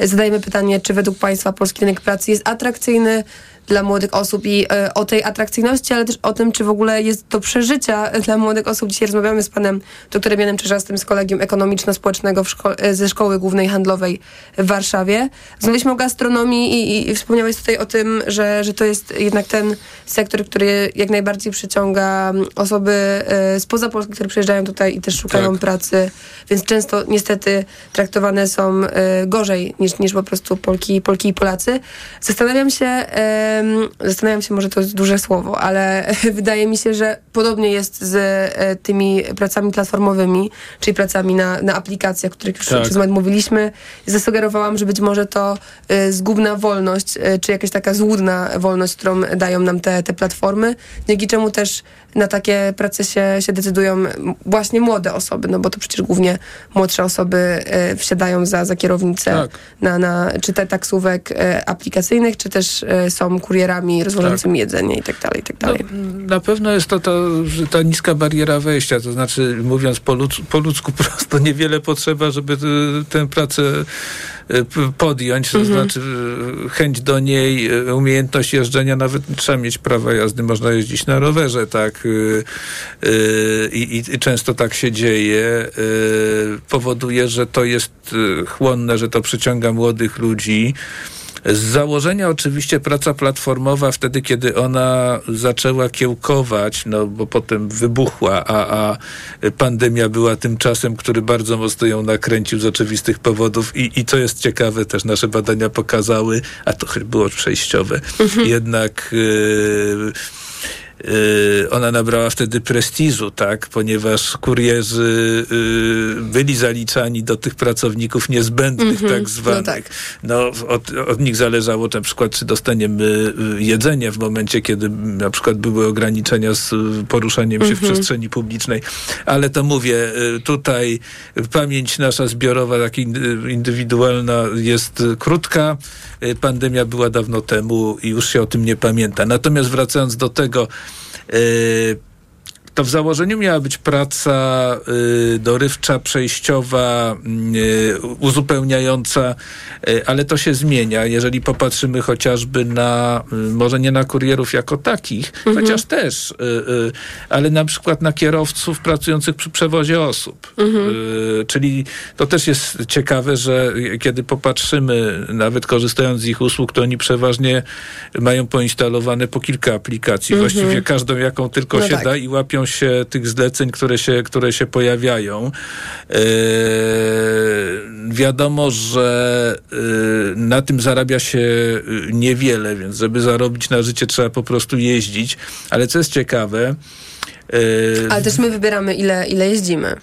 Zadajemy pytanie, czy według Państwa polski rynek pracy jest atrakcyjny dla młodych osób i e, o tej atrakcyjności, ale też o tym, czy w ogóle jest do przeżycia [LAUGHS] dla młodych osób. Dzisiaj rozmawiamy z panem doktorem Janem Czerzastym z Kolegium Ekonomiczno-Społecznego szko- e, ze Szkoły Głównej Handlowej w Warszawie. Rozmawialiśmy o gastronomii i, i, wspomniałeś tutaj o tym, że, że to jest jednak ten sektor, który jak najbardziej przyciąga mm, osoby e, spoza Polski, które przyjeżdżają tutaj i też szukają Tak. pracy, więc często niestety traktowane są gorzej niż, niż po prostu Polki, Polki i Polacy. Zastanawiam się, zastanawiam się, może to jest duże słowo, ale [LAUGHS] wydaje mi się, że podobnie jest z e, tymi pracami platformowymi, czyli pracami na, na aplikacjach, o których już Tak. przez moment mówiliśmy. Zasugerowałam, że być może to e, zgubna wolność, e, czy jakaś taka złudna wolność, którą dają nam te, te platformy, dzięki czemu też na takie prace się, się decydują właśnie młode osoby, no bo to przecież głównie młodsze osoby wsiadają za, za kierownicę Tak. na, na czy te taksówek aplikacyjnych, czy też są kurierami rozwożącymi jedzenie i tak dalej, i tak dalej. Na pewno jest to, że ta niska bariera wejścia, to znaczy mówiąc po, ludz, po ludzku [LAUGHS] prosto, niewiele potrzeba, żeby tę pracę p- podjąć, to Mhm. znaczy chęć do niej, y, umiejętność jeżdżenia, nawet trzeba mieć prawa jazdy, można jeździć na rowerze, tak, y, i, i, często tak się dzieje, powoduje, że to jest chłonne, że to przyciąga młodych ludzi. Z założenia oczywiście praca platformowa wtedy, kiedy ona zaczęła kiełkować, no bo potem wybuchła, a, a pandemia była tym czasem, który bardzo mocno ją nakręcił z oczywistych powodów. I, i co jest ciekawe, też nasze badania pokazały, a to chyba było przejściowe, jednak... Yy, Yy, ona nabrała wtedy prestiżu, tak, ponieważ kurierzy yy, byli zaliczani do tych pracowników niezbędnych, Mhm, tak zwanych. no tak. No, od, od nich zależało na przykład, czy dostaniemy y, jedzenie w momencie, kiedy na przykład były ograniczenia z poruszaniem się w Mhm. przestrzeni publicznej. Ale to mówię, tutaj pamięć nasza zbiorowa, tak in- indywidualna jest krótka. Y, Pandemia była dawno temu i już się o tym nie pamięta. Natomiast wracając do tego, y, to w założeniu miała być praca y, dorywcza, przejściowa, y, uzupełniająca, y, ale to się zmienia. Jeżeli popatrzymy chociażby na, y, może nie na kurierów jako takich, Mhm. chociaż też, y, y, ale na przykład na kierowców pracujących przy przewozie osób. Mhm. Czyli to też jest ciekawe, że kiedy popatrzymy, nawet korzystając z ich usług, to oni przeważnie mają poinstalowane po kilka aplikacji, Mhm. właściwie każdą jaką tylko No się tak. da i łapią się tych zleceń, które się, które się pojawiają. E, wiadomo, że e, na tym zarabia się e, niewiele, więc żeby zarobić na życie trzeba po prostu jeździć. Ale co jest ciekawe, Ale też my wybieramy, ile, ile jeździmy.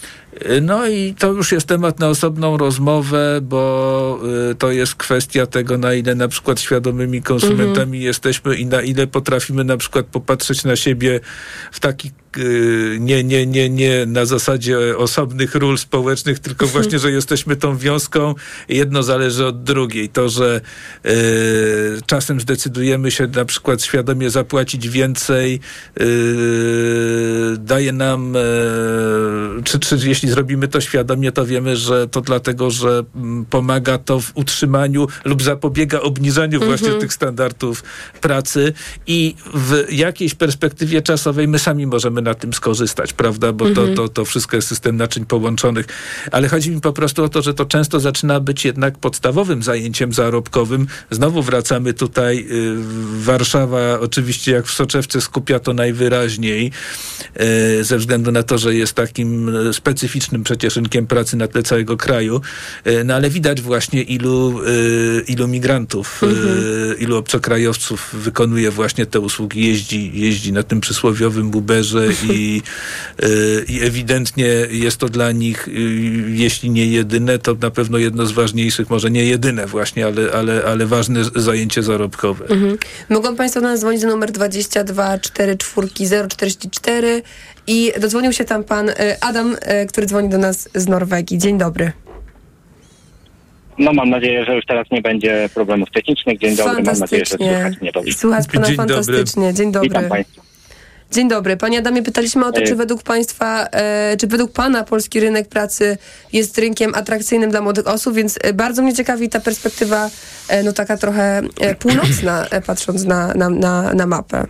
no i to już jest temat na osobną rozmowę, bo y, to jest kwestia tego, na ile na przykład świadomymi konsumentami jesteśmy i na ile potrafimy na przykład popatrzeć na siebie w taki y, nie, nie, nie, nie na zasadzie osobnych ról społecznych, tylko właśnie, że jesteśmy tą wiązką. Jedno zależy od drugiej. To, że y, czasem zdecydujemy się na przykład świadomie zapłacić więcej, y, daje nam e, czy, czy jeśli zrobimy to świadomie, to wiemy, że to dlatego, że mm, pomaga to w utrzymaniu lub zapobiega obniżaniu właśnie Mhm. tych standardów pracy i w jakiejś perspektywie czasowej my sami możemy na tym skorzystać, prawda? Bo Mhm. to, to, to wszystko jest system naczyń połączonych. Ale chodzi mi po prostu o to, że to często zaczyna być jednak podstawowym zajęciem zarobkowym. Znowu wracamy tutaj. y, Warszawa oczywiście jak w soczewce skupia to najwyraźniej ze względu na to, że jest takim y, specyficznym przecież rynkiem pracy na tle całego kraju. Y, No ale widać właśnie ilu, ilu migrantów, y, ilu obcokrajowców wykonuje właśnie te usługi, jeździ, jeździ na tym przysłowiowym Uberze [LAUGHS] i, i ewidentnie jest to dla nich, jeśli nie jedyne, to na pewno jedno z ważniejszych, może nie jedyne właśnie, ale, ale, ale ważne zajęcie zarobkowe. Mhm. Mogą Państwo do nas dzwonić do numer 22 44 044 i dodzwonił się tam pan e, Adam, e, który dzwoni do nas z Norwegii. Dzień dobry. No mam nadzieję, że już teraz nie będzie problemów technicznych. Dzień dobry, mam nadzieję, że słychać mnie dobrze. Słuchać pana fantastycznie. Dzień dobry. Witam Państwa. Dzień dobry. Panie Adamie, pytaliśmy o to, E. czy według Państwa, czy według Pana polski rynek pracy jest rynkiem atrakcyjnym dla młodych osób, więc bardzo mnie ciekawi ta perspektywa, no taka trochę północna, patrząc na, na, na, na mapę.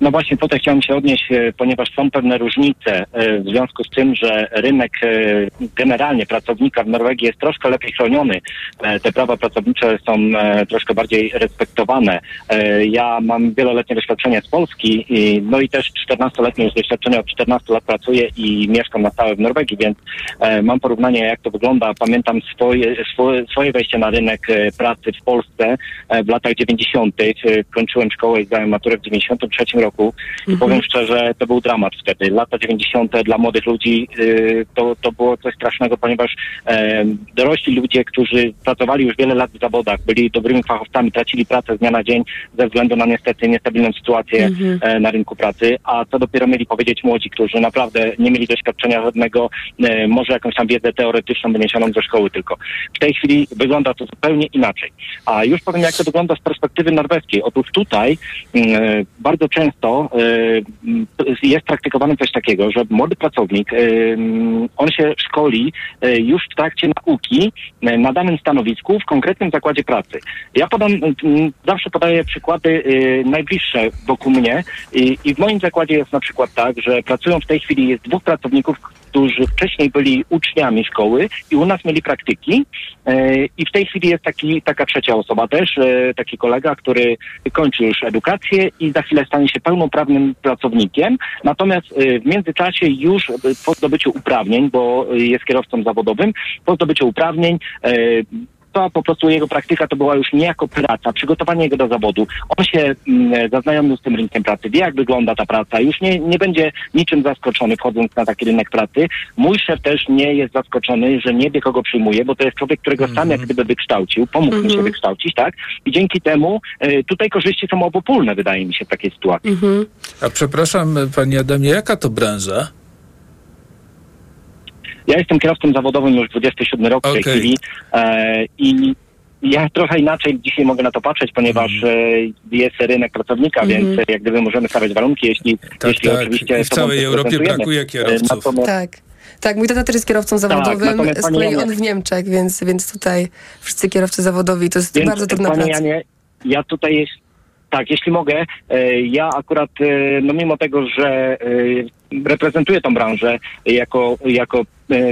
No właśnie tutaj chciałem się odnieść, e, ponieważ są pewne różnice e, w związku z tym, że rynek e, generalnie pracownika w Norwegii jest troszkę lepiej chroniony. Te prawa pracownicze są troszkę bardziej respektowane. Ja mam wieloletnie doświadczenie z Polski, no i też 14-letnie już doświadczenie, od 14 lat pracuję i mieszkam na stałe w Norwegii, więc mam porównanie jak to wygląda. Pamiętam swoje, swoje, wejście na rynek pracy w Polsce w latach 90. E, Kończyłem szkołę i zdałem maturę w 93 roku. I powiem szczerze, to był dramat wtedy. Lata 90. dla młodych ludzi y, to, to było coś strasznego, ponieważ e, dorośli ludzie, którzy pracowali już wiele lat w zawodach, byli dobrymi fachowcami, tracili pracę z dnia na dzień ze względu na niestety niestabilną sytuację Mhm. e, na rynku pracy, a co dopiero mieli powiedzieć młodzi, którzy naprawdę nie mieli doświadczenia żadnego, e, może jakąś tam wiedzę teoretyczną wyniesioną ze szkoły tylko. W tej chwili wygląda to zupełnie inaczej. A już powiem, jak to wygląda z perspektywy norweskiej. Otóż tutaj mm, e, bardzo często e, m, jest praktykowane coś takiego, że młody pracownik, m, on się szkoli e, już w trakcie nauki na danym stanowisku w konkretnym zakładzie pracy. Ja podam, zawsze podaję przykłady najbliższe wokół mnie i w moim zakładzie jest na przykład tak, że pracują w tej chwili jest dwóch pracowników, którzy wcześniej byli uczniami szkoły i u nas mieli praktyki. E, i w tej chwili jest taki, taka trzecia osoba też, e, taki kolega, który kończy już edukację i za chwilę stanie się pełnoprawnym pracownikiem, natomiast e, w międzyczasie już po zdobyciu uprawnień, bo jest kierowcą zawodowym, po zdobyciu uprawnień to po prostu jego praktyka to była już nie jako praca, przygotowanie jego do zawodu. On się mm, zaznajomił z tym rynkiem pracy, wie jak wygląda ta praca, już nie, nie będzie niczym zaskoczony wchodząc na taki rynek pracy. Mój szef też nie jest zaskoczony, że nie wie kogo przyjmuje, bo to jest człowiek, którego sam jak gdyby wykształcił, pomógł mu się wykształcić, tak? I dzięki temu e, tutaj korzyści są obopólne, wydaje mi się, w takiej sytuacji. A przepraszam, Panie Adamie, jaka to branża? Ja jestem kierowcą zawodowym już 27 rok w tej chwili e, i ja trochę inaczej dzisiaj mogę na to patrzeć, ponieważ Mhm. e, jest rynek pracownika, Mhm. więc e, jak gdyby możemy stawiać warunki, jeśli, jeśli tak. oczywiście I w całej Europie brakuje E, kierowców. natomiast- Tak. Tak, mój tata też jest kierowcą zawodowym, natomiast z kolei Janie- on w Niemczech, więc, więc tutaj wszyscy kierowcy zawodowi, to jest Więc, bardzo trudna Panie praca. Janie, ja tutaj jest, tak, jeśli mogę, e, ja akurat, e, no mimo tego, że e, reprezentuję tą branżę jako, jako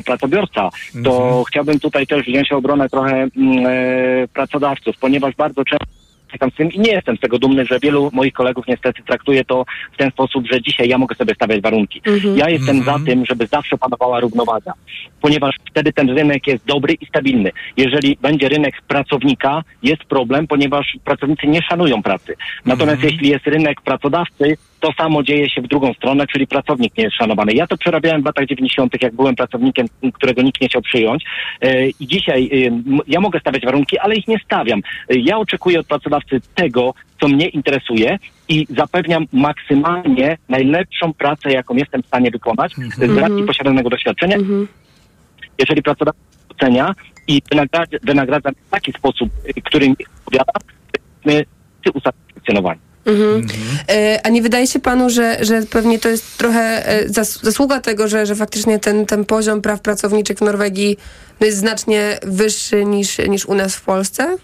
pracobiorca, to chciałbym tutaj też wziąć obronę trochę mm, pracodawców, ponieważ bardzo często z tym i nie jestem z tego dumny, że wielu moich kolegów niestety traktuje to w ten sposób, że dzisiaj ja mogę sobie stawiać warunki. Mhm. Ja jestem za tym, żeby zawsze panowała równowaga, ponieważ wtedy ten rynek jest dobry i stabilny. Jeżeli będzie rynek pracownika, jest problem, ponieważ pracownicy nie szanują pracy. Natomiast jeśli jest rynek pracodawcy, to samo dzieje się w drugą stronę, czyli pracownik nie jest szanowany. Ja to przerabiałem w latach 90., jak byłem pracownikiem, którego nikt nie chciał przyjąć. E, I dzisiaj e, ja mogę stawiać warunki, ale ich nie stawiam. E, Ja oczekuję od pracodawcy tego, co mnie interesuje i zapewniam maksymalnie najlepszą pracę, jaką jestem w stanie wykonać z racji posiadanego doświadczenia. Jeżeli pracodawca ocenia i wynagradza, wynagradza w taki sposób, który mi odpowiada, my usatysfakcjonowani. Mhm. E, a nie wydaje się panu, że, że pewnie to jest trochę e, zas zasługa tego, że, że faktycznie ten, ten poziom praw pracowniczych w Norwegii no jest znacznie wyższy niż, niż u nas w Polsce?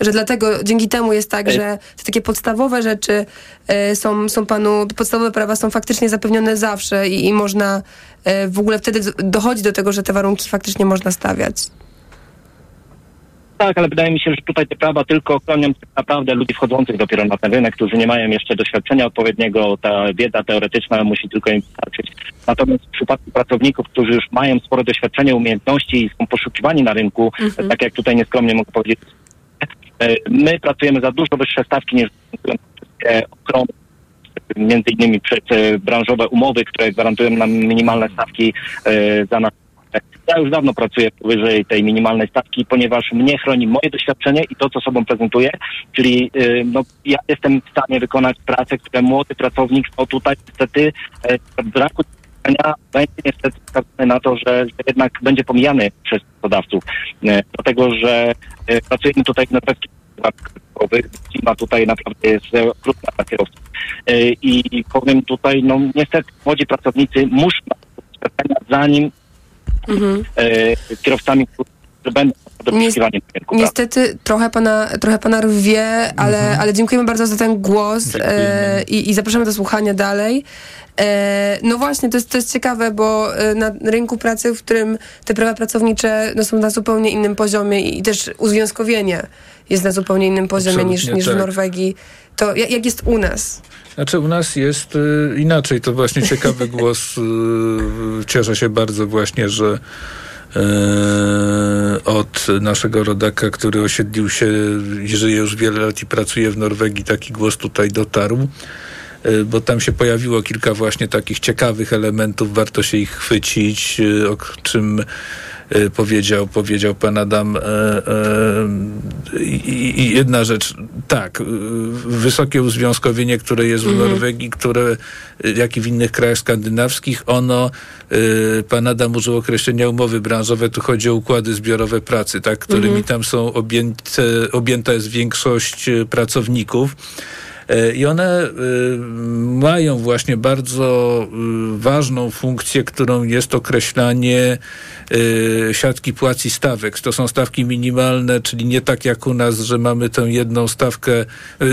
Że dlatego dzięki temu jest tak, że te takie podstawowe rzeczy e, są, są panu, podstawowe prawa są faktycznie zapewnione zawsze i, i można w ogóle wtedy dochodzi do tego, że te warunki faktycznie można stawiać. Tak, ale wydaje mi się, że tutaj te prawa tylko chronią tak naprawdę ludzi wchodzących dopiero na ten rynek, którzy nie mają jeszcze doświadczenia odpowiedniego. Ta wiedza teoretyczna musi tylko im wystarczyć. Natomiast w przypadku pracowników, którzy już mają spore doświadczenie, umiejętności i są poszukiwani na rynku, Mhm. tak jak tutaj nieskromnie mogę powiedzieć, e, my pracujemy za dużo wyższe stawki niż wszystkie ochrony między innymi e, branżowe umowy, które gwarantują nam minimalne stawki e, za nas. Ja już dawno pracuję powyżej tej minimalnej stawki, ponieważ mnie chroni moje doświadczenie i to, co sobą prezentuję, czyli y, no, ja jestem w stanie wykonać pracę, które młody pracownik, no tutaj niestety e, braku będzie niestety skazany na to, że, jednak będzie pomijany przez pracodawców. E, dlatego, że e, pracujemy tutaj norweskich warunkach Klima tutaj naprawdę jest okrutna dla kierowców. I powiem tutaj, no niestety młodzi pracownicy muszą zanim Mhm. e, kierowcami, którzy będą pracy. Niestety trochę pana, trochę pana rwie, ale, Mhm. ale dziękujemy bardzo za ten głos e, i, i zapraszamy do słuchania dalej. E, no właśnie, to jest, to jest ciekawe, bo e, na rynku pracy, w którym te prawa pracownicze no, są na zupełnie innym poziomie i, też uzwiązkowienie jest na zupełnie innym poziomie niż, Absolutnie niż w tak. Norwegii. To jak, jak jest u nas? Znaczy u nas jest y, inaczej. To właśnie ciekawy [LAUGHS] głos. Y, cieszę się bardzo właśnie, że y, od naszego rodaka, który osiedlił się i żyje już wiele lat i pracuje w Norwegii, taki głos tutaj dotarł. Y, Bo tam się pojawiło kilka właśnie takich ciekawych elementów, warto się ich chwycić, y, o czym powiedział, powiedział pan Adam. e, e, I jedna rzecz, tak, y, wysokie uzwiązkowienie, które jest w Mhm. Norwegii, które, y, jak i w innych krajach skandynawskich, ono, y, pan Adam użył określenia umowy branżowe, tu chodzi o układy zbiorowe pracy, tak, którymi Mhm. tam są objęte, objęta jest większość y, pracowników. E, I one y, mają właśnie bardzo y, ważną funkcję, którą jest określanie siatki płac i stawek. To są stawki minimalne, czyli nie tak jak u nas, że mamy tę jedną stawkę,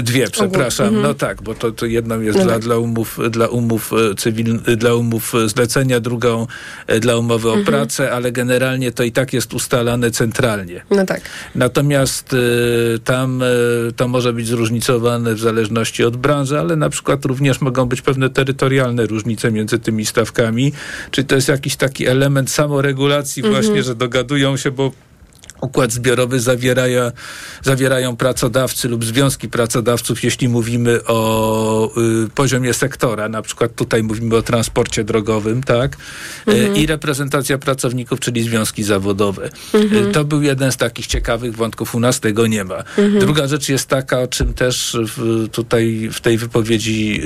dwie, przepraszam. Mhm. No tak, bo to, to jedną jest No dla, tak. dla umów, dla umów e, cywilnych, dla umów e, zlecenia, drugą e, dla umowy o Mhm. pracę, ale generalnie to i tak jest ustalane centralnie. No tak. Natomiast tam to może być zróżnicowane w zależności od branży, ale na przykład również mogą być pewne terytorialne różnice między tymi stawkami. Czy to jest jakiś taki element samoregulacji Mhm. właśnie, że dogadują się, bo Układ zbiorowy zawierają, zawierają pracodawcy lub związki pracodawców, jeśli mówimy o y, poziomie sektora, na przykład tutaj mówimy o transporcie drogowym, tak? Y, Mhm. I reprezentacja pracowników, czyli związki zawodowe. Mhm. Y, to był jeden z takich ciekawych wątków, u nas tego nie ma. Mhm. Druga rzecz jest taka, o czym też w, tutaj w tej wypowiedzi,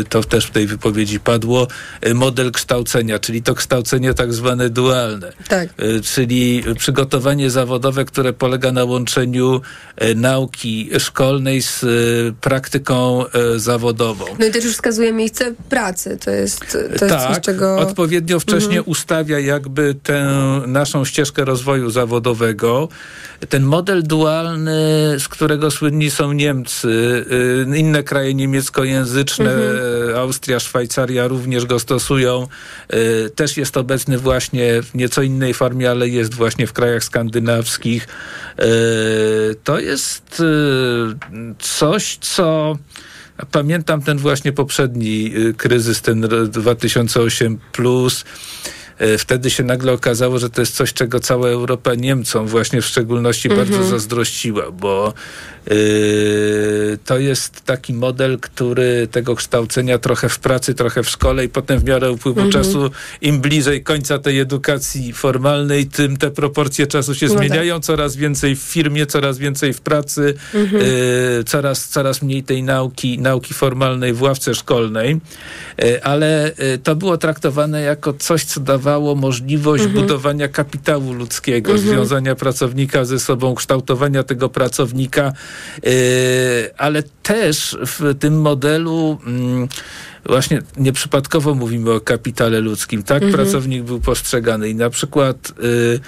y, to też w tej wypowiedzi padło, y, model kształcenia, czyli to kształcenie tak zwane dualne. Tak. Y, czyli przygotowanie zawodowe, które polega na łączeniu y, nauki szkolnej z y, praktyką y, zawodową. No i też już wskazuje miejsce pracy. To jest, to jest tak, coś, czego... odpowiednio wcześnie Mhm. ustawia jakby tę naszą ścieżkę rozwoju zawodowego. Ten model dualny, z którego słynni są Niemcy, inne kraje niemieckojęzyczne, Mhm. Austria, Szwajcaria również go stosują. Też jest obecny właśnie w nieco innej formie, ale jest właśnie w krajach skandynawskich. Y, To jest y, coś, co Pamiętam ten właśnie poprzedni y, kryzys, ten r- 2008 plus. Y, Wtedy się nagle okazało, że to jest coś, czego cała Europa Niemcom właśnie w szczególności Mhm. bardzo zazdrościła, bo y, to jest taki model, który tego kształcenia trochę w pracy, trochę w szkole i potem w miarę upływu Mhm. czasu, im bliżej końca tej edukacji formalnej, tym te proporcje czasu się No tak. zmieniają, coraz więcej w firmie, coraz więcej w pracy, Mhm. y, coraz, coraz mniej tej nauki, nauki formalnej w ławce szkolnej, Y, ale to było traktowane jako coś, co dawało dawało możliwość Mhm. budowania kapitału ludzkiego, Mhm. związania pracownika ze sobą, kształtowania tego pracownika, yy, ale też w tym modelu mm, właśnie nieprzypadkowo mówimy o kapitale ludzkim, tak? Mhm. Pracownik był postrzegany i na przykład yy,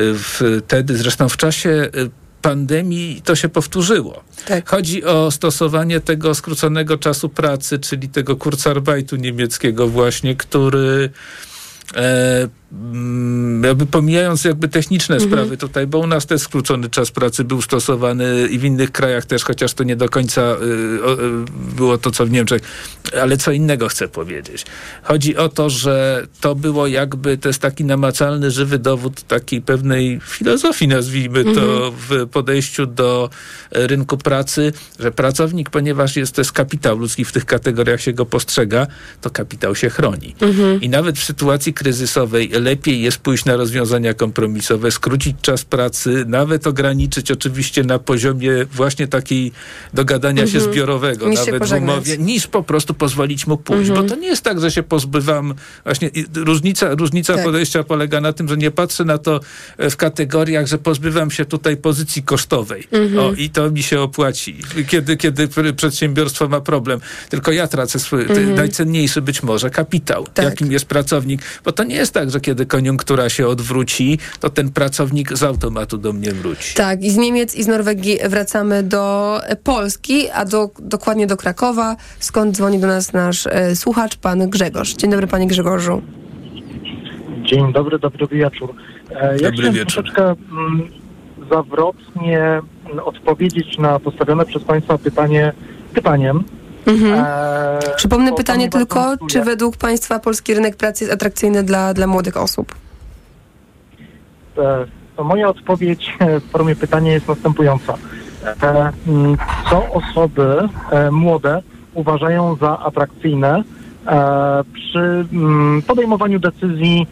yy, wtedy, zresztą w czasie yy, pandemii to się powtórzyło. Chodzi o stosowanie tego skróconego czasu pracy, czyli tego Kurzarbeitu niemieckiego właśnie, który e, mm, jakby pomijając jakby techniczne Mhm. sprawy tutaj, bo u nas też skrócony czas pracy był stosowany i w innych krajach też, chociaż to nie do końca y, y, było to, co w Niemczech, ale co innego chcę powiedzieć. Chodzi o to, że to było jakby, to jest taki namacalny, żywy dowód takiej pewnej filozofii, nazwijmy to, Mhm. w podejściu do e, rynku pracy, że pracownik, ponieważ jest to jest kapitał ludzki, w tych kategoriach się go postrzega, to kapitał się chroni. Mhm. I nawet w sytuacji kryzysowej lepiej jest pójść na rozwiązania kompromisowe, skrócić czas pracy, nawet ograniczyć oczywiście na poziomie właśnie takiej dogadania się Mhm. zbiorowego, Niż się nawet w pożegnać. umowie, niż po prostu pozwolić mu pójść. Mhm. Bo to nie jest tak, że się pozbywam właśnie różnica, różnica Tak. podejścia polega na tym, że nie patrzę na to e, w kategoriach, że pozbywam się tutaj pozycji kosztowej. Mhm. O, i to mi się opłaci, kiedy, kiedy pr- przedsiębiorstwo ma problem. Tylko ja tracę swój Mhm. najcenniejszy być może kapitał, Tak. jakim jest pracownik. Bo to nie jest tak, że kiedy koniunktura się odwróci, to ten pracownik z automatu do mnie wróci. Tak, i z Niemiec i z Norwegii wracamy do Polski, a do, dokładnie do Krakowa, skąd dzwoni do nas nasz e, słuchacz, pan Grzegorz. Dzień dobry, panie Grzegorzu. Dzień dobry, dobry wieczór. E, Ja Dobry chciałem wieczór. troszeczkę mm, zawrotnie mm, odpowiedzieć na postawione przez Państwa pytanie pytaniem. Mhm. E, Przypomnę pytanie tylko, czy według państwa polski rynek pracy jest atrakcyjny dla, dla młodych osób? E, To moja odpowiedź w formie pytania jest następująca. E, mm, Co osoby e, młode uważają za atrakcyjne przy mm, podejmowaniu decyzji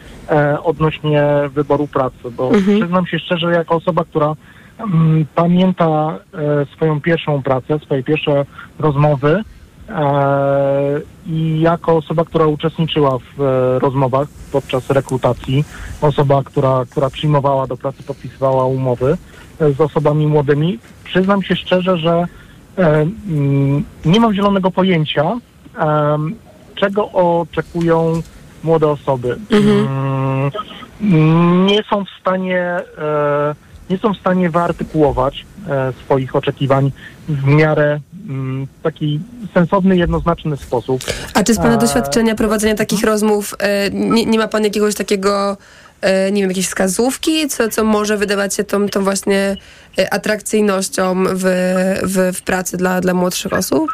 odnośnie wyboru pracy? Bo Mhm. przyznam się szczerze, jako osoba, która mm, pamięta swoją pierwszą pracę, swoje pierwsze rozmowy i jako osoba, która uczestniczyła w e, rozmowach podczas rekrutacji, osoba, która, która przyjmowała do pracy, podpisywała umowy e, z osobami młodymi, przyznam się szczerze, że e, mm, nie mam zielonego pojęcia, czego oczekują młode osoby. Mm, Nie są w stanie e, nie są w stanie wyartykułować e, swoich oczekiwań w miarę mm, taki sensowny, jednoznaczny sposób. A czy z pana doświadczenia prowadzenia takich rozmów e, nie, nie ma pan jakiegoś takiego, e, nie wiem, jakiejś wskazówki, co, co może wydawać się tą, tą właśnie atrakcyjnością w, w, w pracy dla, dla młodszych osób?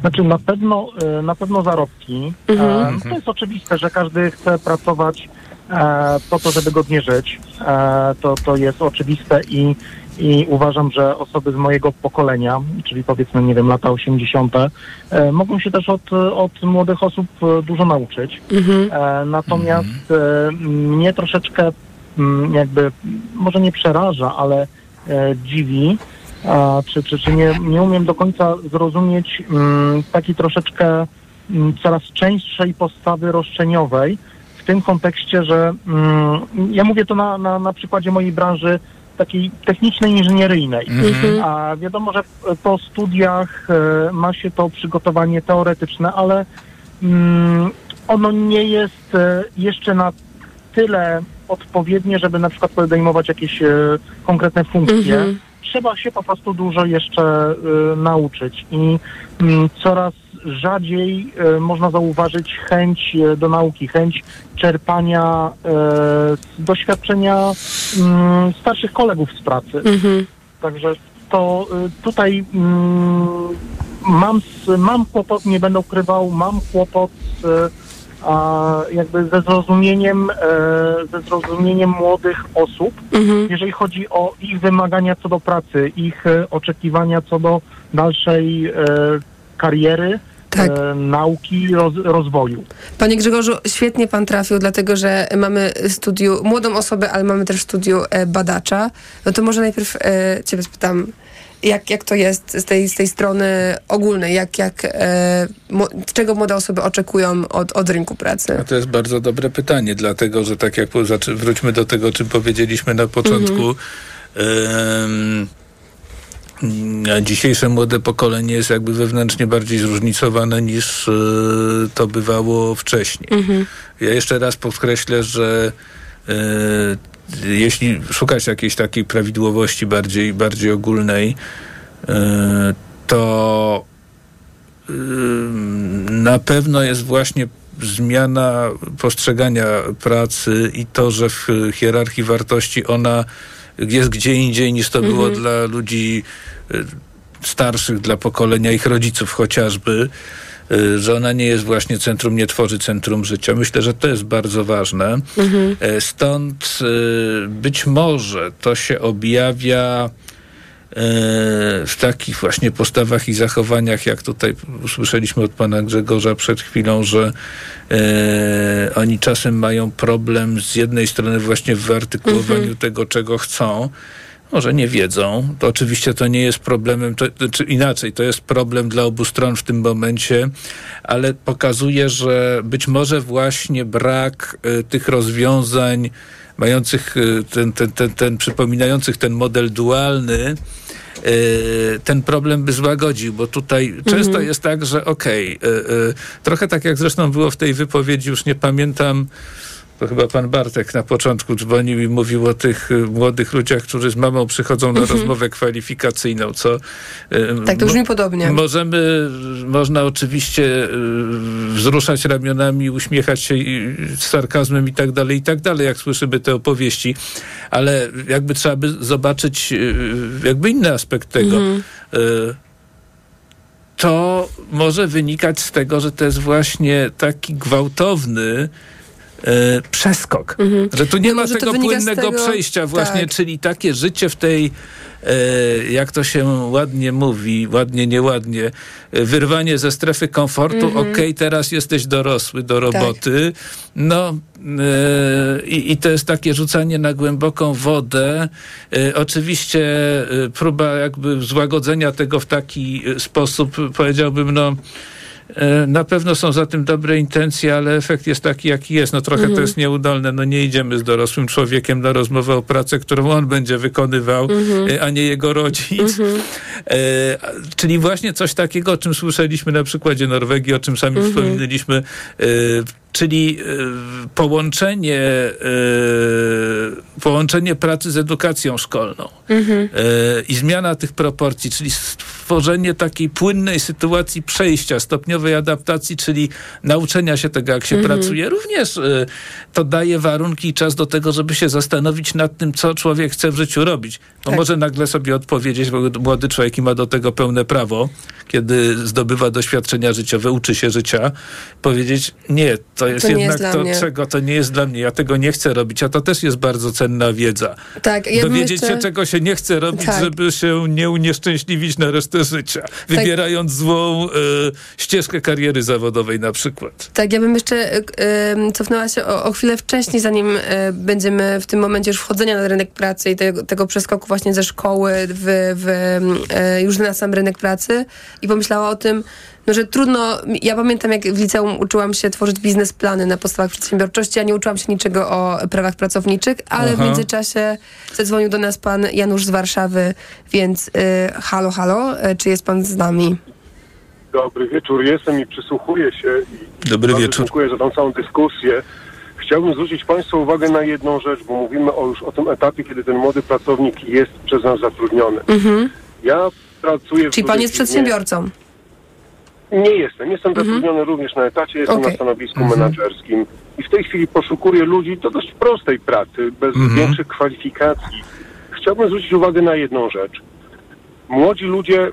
Znaczy na pewno, na pewno zarobki. Mhm. To jest oczywiste, że każdy chce pracować po to, żeby godnie żyć. E, To, to jest oczywiste i, i uważam, że osoby z mojego pokolenia, czyli powiedzmy, nie wiem, lata 80., e, mogą się też od, od młodych osób e, dużo nauczyć. Mhm. E, Natomiast e, mnie troszeczkę mm, jakby, może nie przeraża, ale e, dziwi, czy, czy, czy nie, nie umiem do końca zrozumieć mm, takiej troszeczkę mm, coraz częstszej postawy roszczeniowej tym kontekście, że mm, ja mówię to na, na, na przykładzie mojej branży takiej technicznej, inżynieryjnej. Mhm. A wiadomo, że po studiach e, ma się to przygotowanie teoretyczne, ale mm, ono nie jest e, jeszcze na tyle odpowiednie, żeby na przykład podejmować jakieś e, konkretne funkcje. Mhm. Trzeba się po prostu dużo jeszcze nauczyć i mm, coraz rzadziej e, można zauważyć chęć e, do nauki, chęć czerpania e, z doświadczenia mm, starszych kolegów z pracy. Mhm. Także to tutaj mm, mam, mam kłopot, nie będę ukrywał, mam kłopot z, a, jakby ze zrozumieniem, ze zrozumieniem młodych osób, Mhm. jeżeli chodzi o ich wymagania co do pracy, ich oczekiwania co do dalszej kariery, Tak. e, nauki, roz, rozwoju. Panie Grzegorzu, świetnie pan trafił, dlatego że mamy w studiu młodą osobę, ale mamy też w studiu e, badacza. No to może najpierw e, ciebie spytam, jak, jak to jest z tej, z tej strony ogólnej, jak, jak, e, mo, czego młode osoby oczekują od, od rynku pracy? No to jest bardzo dobre pytanie, dlatego że tak jak wróćmy do tego, o czym powiedzieliśmy na początku. a dzisiejsze młode pokolenie jest jakby wewnętrznie bardziej zróżnicowane niż e, to bywało wcześniej. Ja jeszcze raz podkreślę, że e, jeśli szukać jakiejś takiej prawidłowości bardziej, bardziej ogólnej, e, to na pewno jest właśnie zmiana postrzegania pracy i to, że w hierarchii wartości ona jest gdzie indziej niż to było dla ludzi y, starszych, dla pokolenia ich rodziców chociażby, y, że ona nie jest właśnie centrum, nie tworzy centrum życia. Myślę, że to jest bardzo ważne. E, Stąd y, być może to się objawia w takich właśnie postawach i zachowaniach, jak tutaj usłyszeliśmy od pana Grzegorza przed chwilą, że e, oni czasem mają problem z jednej strony właśnie w wyartykułowaniu tego, czego chcą, może nie wiedzą. To oczywiście to nie jest problemem, to, czy inaczej, to jest problem dla obu stron w tym momencie, ale pokazuje, że być może właśnie brak y, tych rozwiązań mających y, ten, ten, ten, ten, przypominających ten model dualny, y, ten problem by złagodził, bo tutaj często jest tak, że okej, y, y, trochę tak jak zresztą było w tej wypowiedzi, już nie pamiętam, to chyba pan Bartek na początku dzwonił i mówił o tych y, młodych ludziach, którzy z mamą przychodzą na rozmowę kwalifikacyjną, co... y, Tak, to brzmi podobnie. Możemy, można oczywiście y, wzruszać ramionami, uśmiechać się z sarkazmem i tak dalej, i tak dalej, jak słyszymy te opowieści, ale jakby trzeba by zobaczyć jakby inny aspekt tego. Mhm. To może wynikać z tego, że to jest właśnie taki gwałtowny e, przeskok. Że tu nie No ma tego płynnego tego- przejścia właśnie, tak. czyli takie życie w tej, e, jak to się ładnie mówi, ładnie, nieładnie, e, wyrwanie ze strefy komfortu, Mhm. okej, teraz jesteś dorosły do roboty, no e, i, to jest takie rzucanie na głęboką wodę. Oczywiście próba jakby złagodzenia tego w taki sposób, powiedziałbym, no Na pewno są za tym dobre intencje, ale efekt jest taki, jaki jest. No trochę to Mhm. jest nieudolne. No nie idziemy z dorosłym człowiekiem na rozmowę o pracę, którą on będzie wykonywał, Mhm. e, a nie jego rodzic. E, a- czyli właśnie coś takiego, o czym słyszeliśmy na przykładzie Norwegii, o czym sami Mhm. wspominaliśmy. E, czyli e, połączenie, e, połączenie pracy z edukacją szkolną Mhm. e, i zmiana tych proporcji, czyli stworzenie takiej płynnej sytuacji przejścia, stopniowej adaptacji, czyli nauczenia się tego, jak się Mhm. pracuje. Również to daje warunki i czas do tego, żeby się zastanowić nad tym, co człowiek chce w życiu robić. Bo Tak. może nagle sobie odpowiedzieć, bo młody człowiek ma do tego pełne prawo, kiedy zdobywa doświadczenia życiowe, uczy się życia, powiedzieć, nie, to jest To nie jednak jest to, mnie. czego to nie jest dla mnie, ja tego nie chcę robić, a to też jest bardzo cenna wiedza. Tak, ja Dowiedzieć jeszcze- się, czego się nie chce robić, Tak. żeby się nie unieszczęśliwić na resztę życia, wybierając złą e, ścieżkę kariery zawodowej na przykład. Tak, ja bym jeszcze y, y, cofnęła się o, o chwilę wcześniej, zanim y, będziemy w tym momencie już wchodzenia na rynek pracy i tego, tego przeskoku właśnie ze szkoły w, w, y, już na sam rynek pracy i pomyślała o tym, no, że trudno, ja pamiętam jak w liceum uczyłam się tworzyć biznesplany na podstawach przedsiębiorczości, a nie uczyłam się niczego o prawach pracowniczych, ale w Aha. międzyczasie zadzwonił do nas pan Janusz z Warszawy, więc y, halo, halo, y, czy jest pan z nami? Dobry wieczór, jestem i przysłuchuję się. I Dobry wieczór. Dziękuję za tą całą dyskusję. Chciałbym zwrócić Państwa uwagę na jedną rzecz, bo mówimy o, już o tym etapie, kiedy ten młody pracownik jest przez nas zatrudniony. Mhm. Ja pracuję w Czyli pan dużej jest firmie. przedsiębiorcą? Nie jestem. Jestem zatrudniony również na etacie, jestem Okej. na stanowisku Mhm. menedżerskim. I w tej chwili poszukuję ludzi do dość prostej pracy, bez Mhm. większych kwalifikacji. Chciałbym zwrócić uwagę na jedną rzecz. Młodzi ludzie,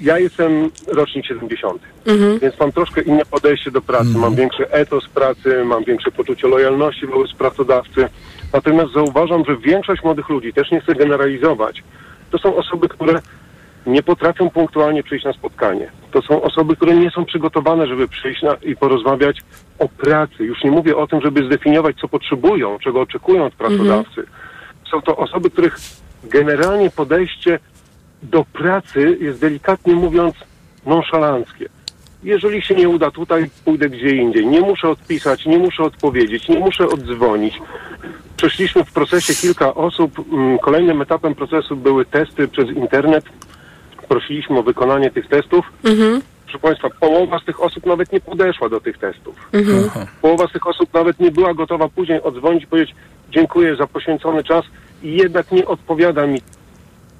ja jestem rocznik 70. Mhm. Więc mam troszkę inne podejście do pracy. Mam większy etos pracy, mam większe poczucie lojalności wobec pracodawcy. Natomiast zauważam, że większość młodych ludzi, też nie chcę generalizować, to są osoby, które nie potrafią punktualnie przyjść na spotkanie. To są osoby, które nie są przygotowane, żeby przyjść na, i porozmawiać o pracy. Już nie mówię o tym, żeby zdefiniować, co potrzebują, czego oczekują od pracodawcy. Są to osoby, których generalnie podejście do pracy jest delikatnie mówiąc nonszalanckie. Jeżeli się nie uda tutaj, pójdę gdzie indziej. Nie muszę odpisać, nie muszę odpowiedzieć, nie muszę oddzwonić. Przeszliśmy w procesie kilka osób. Mm, Kolejnym etapem procesu były testy przez internet. Prosiliśmy o wykonanie tych testów. Mhm. Proszę Państwa, połowa z tych osób nawet nie podeszła do tych testów. Mhm. Połowa z tych osób nawet nie była gotowa później odzwonić i powiedzieć dziękuję za poświęcony czas i jednak nie odpowiada mi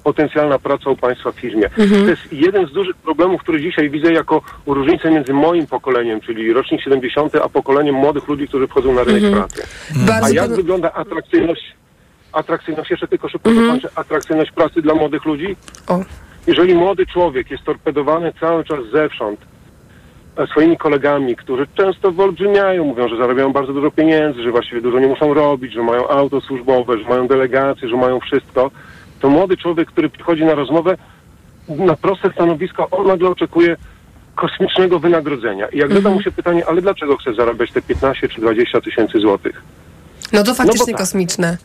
potencjalna praca u Państwa w firmie. Mhm. To jest jeden z dużych problemów, który dzisiaj widzę jako różnicę między moim pokoleniem, czyli rocznik 70, a pokoleniem młodych ludzi, którzy wchodzą na rynek Mhm. pracy. Bardzo A jak panu- wygląda atrakcyjność, atrakcyjność, jeszcze tylko szybko Mhm. dokończę, atrakcyjność pracy dla młodych ludzi? O. Jeżeli młody człowiek jest torpedowany cały czas zewsząd e, swoimi kolegami, którzy często wyolbrzymiają, mówią, że zarabiają bardzo dużo pieniędzy, że właściwie dużo nie muszą robić, że mają auto służbowe, że mają delegacje, że mają wszystko, to młody człowiek, który przychodzi na rozmowę na proste stanowisko, on nagle oczekuje kosmicznego wynagrodzenia. I jak Mhm. mu się pytanie, ale dlaczego chce zarabiać te 15 czy 20 tysięcy złotych? No to faktycznie tak. kosmiczne.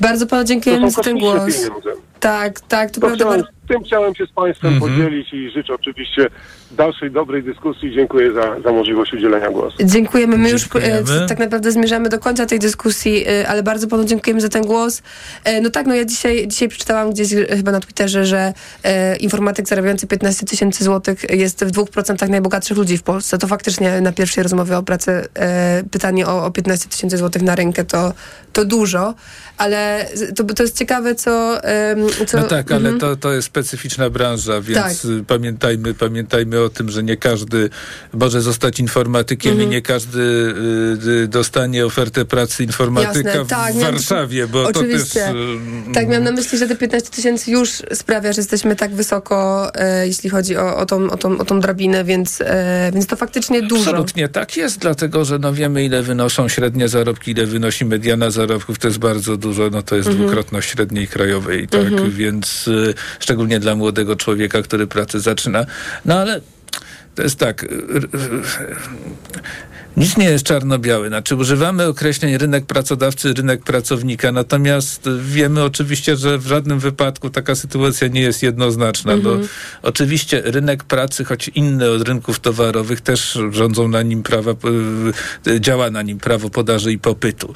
Bardzo panu dziękujemy za ten głos. pieniądze. Tak, tak, to To prawda. chciałem, tym chciałem się z Państwem podzielić i życzę oczywiście dalszej dobrej dyskusji. Dziękuję za, za możliwość udzielenia głosu. Dziękujemy. My już Dziękujemy. e, tak naprawdę zmierzamy do końca tej dyskusji, e, ale bardzo panu dziękujemy za ten głos. E, no tak, no ja dzisiaj, dzisiaj przeczytałam gdzieś e, chyba na Twitterze, że e, informatyk zarabiający 15 tysięcy złotych jest w 2% najbogatszych ludzi w Polsce. To faktycznie na pierwszej rozmowie o pracy e, pytanie o, o 15 tysięcy złotych na rękę to, to dużo, ale to, to jest ciekawe, co... co No tak, ale mhm. to, to jest specyficzna branża, więc Tak. y, pamiętajmy, pamiętajmy o tym, że nie każdy może zostać informatykiem Mhm. i nie każdy y, y, dostanie ofertę pracy informatyka Jasne, w tak, miałam- Warszawie, bo Oczywiście. to też... y, Tak, miałam na myśli, że te 15 tysięcy już sprawia, że jesteśmy tak wysoko, e, jeśli chodzi o, o, tą, o, tą, o tą drabinę, więc, e, więc to faktycznie dużo. Absolutnie tak jest, dlatego że no wiemy, ile wynoszą średnie zarobki, ile wynosi mediana zarobków, to jest bardzo dużo, no to jest Mhm. dwukrotność średniej krajowej, tak, Mhm. więc y, szczególnie dla młodego człowieka, który pracę zaczyna. No ale to jest tak. Nic nie jest czarno-białe. Znaczy, używamy określeń rynek pracodawcy, rynek pracownika, natomiast wiemy oczywiście, że w żadnym wypadku taka sytuacja nie jest jednoznaczna. Mhm. Bo oczywiście rynek pracy, choć inny od rynków towarowych, też rządzą na nim prawa, y, działa na nim prawo podaży i popytu.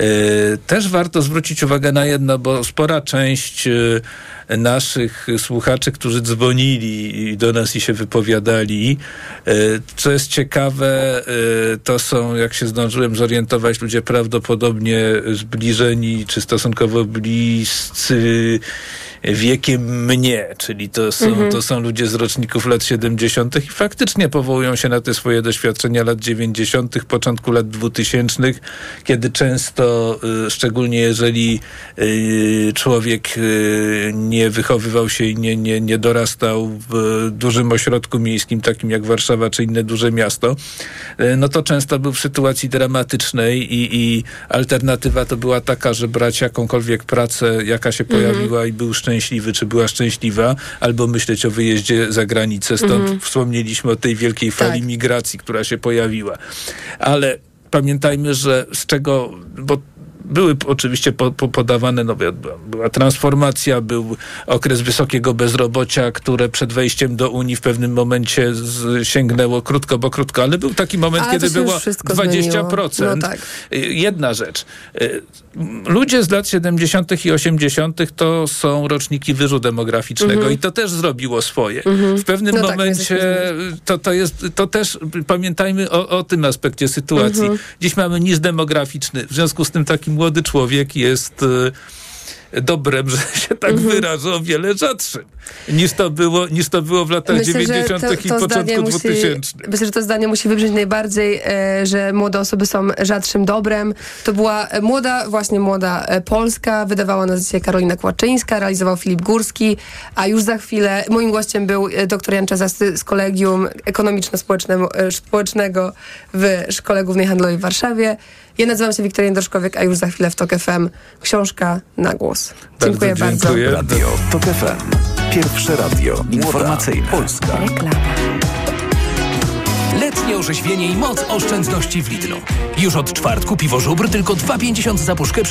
Y, Też warto zwrócić uwagę na jedno, bo spora część y, naszych słuchaczy, którzy dzwonili do nas i się wypowiadali. y, Co jest ciekawe, to są, jak się zdążyłem zorientować, ludzie prawdopodobnie zbliżeni czy stosunkowo bliscy wiekiem mnie, czyli to są, Mhm. to są ludzie z roczników lat 70. i faktycznie powołują się na te swoje doświadczenia lat 90., początku lat 2000, kiedy często, y, szczególnie jeżeli y, człowiek y, nie wychowywał się i nie, nie, nie dorastał w dużym ośrodku miejskim, takim jak Warszawa czy inne duże miasto, no to często był w sytuacji dramatycznej i, i alternatywa to była taka, że brać jakąkolwiek pracę, jaka się Mhm. pojawiła i był szczęśliwy, czy była szczęśliwa, albo myśleć o wyjeździe za granicę. Stąd Mhm. wspomnieliśmy o tej wielkiej fali Tak. migracji, która się pojawiła. Ale pamiętajmy, że z czego, bo były oczywiście po, po podawane, no była, transformacja, był okres wysokiego bezrobocia, które przed wejściem do Unii w pewnym momencie z, sięgnęło krótko, bo krótko, ale był taki moment, Ale kiedy było wszystko 20%. zmieniło. No tak. Jedna rzecz. Y, Ludzie z lat 70. i 80. to są roczniki wyżu demograficznego Mhm. i to też zrobiło swoje. Mhm. W pewnym No tak, momencie jesteśmy to, to jest, to też pamiętajmy o, o tym aspekcie sytuacji. Mhm. Dziś mamy niż demograficzny. W związku z tym taki młody człowiek jest y, dobrem, [LAUGHS] że się tak Mhm. wyrażę, o wiele rzadszym niż to było, niż to było w latach 90. i początku 2000. Myślę, że to zdanie musi wybrzmieć najbardziej, e, że młode osoby są rzadszym dobrem. To była e, młoda, właśnie młoda e, Polska, wydawała nas dzisiaj Karolina Kłaczyńska, realizował Filip Górski, a już za chwilę moim gościem był e, dr Jan Czazasty z Kolegium Ekonomiczno-Społecznego w Szkole Głównej Handlowej w Warszawie. Ja nazywam się Wiktoria Jędroszkowiek, a już za chwilę w TOK FM książka na głos. dziękuję bardzo. Radio TOK FM. Pierwsze radio informacyjne. Polska. Letnie orzeźwienie i moc oszczędności w Lidlu. Już od czwartku piwo żubr tylko 2,50 za puszkę przy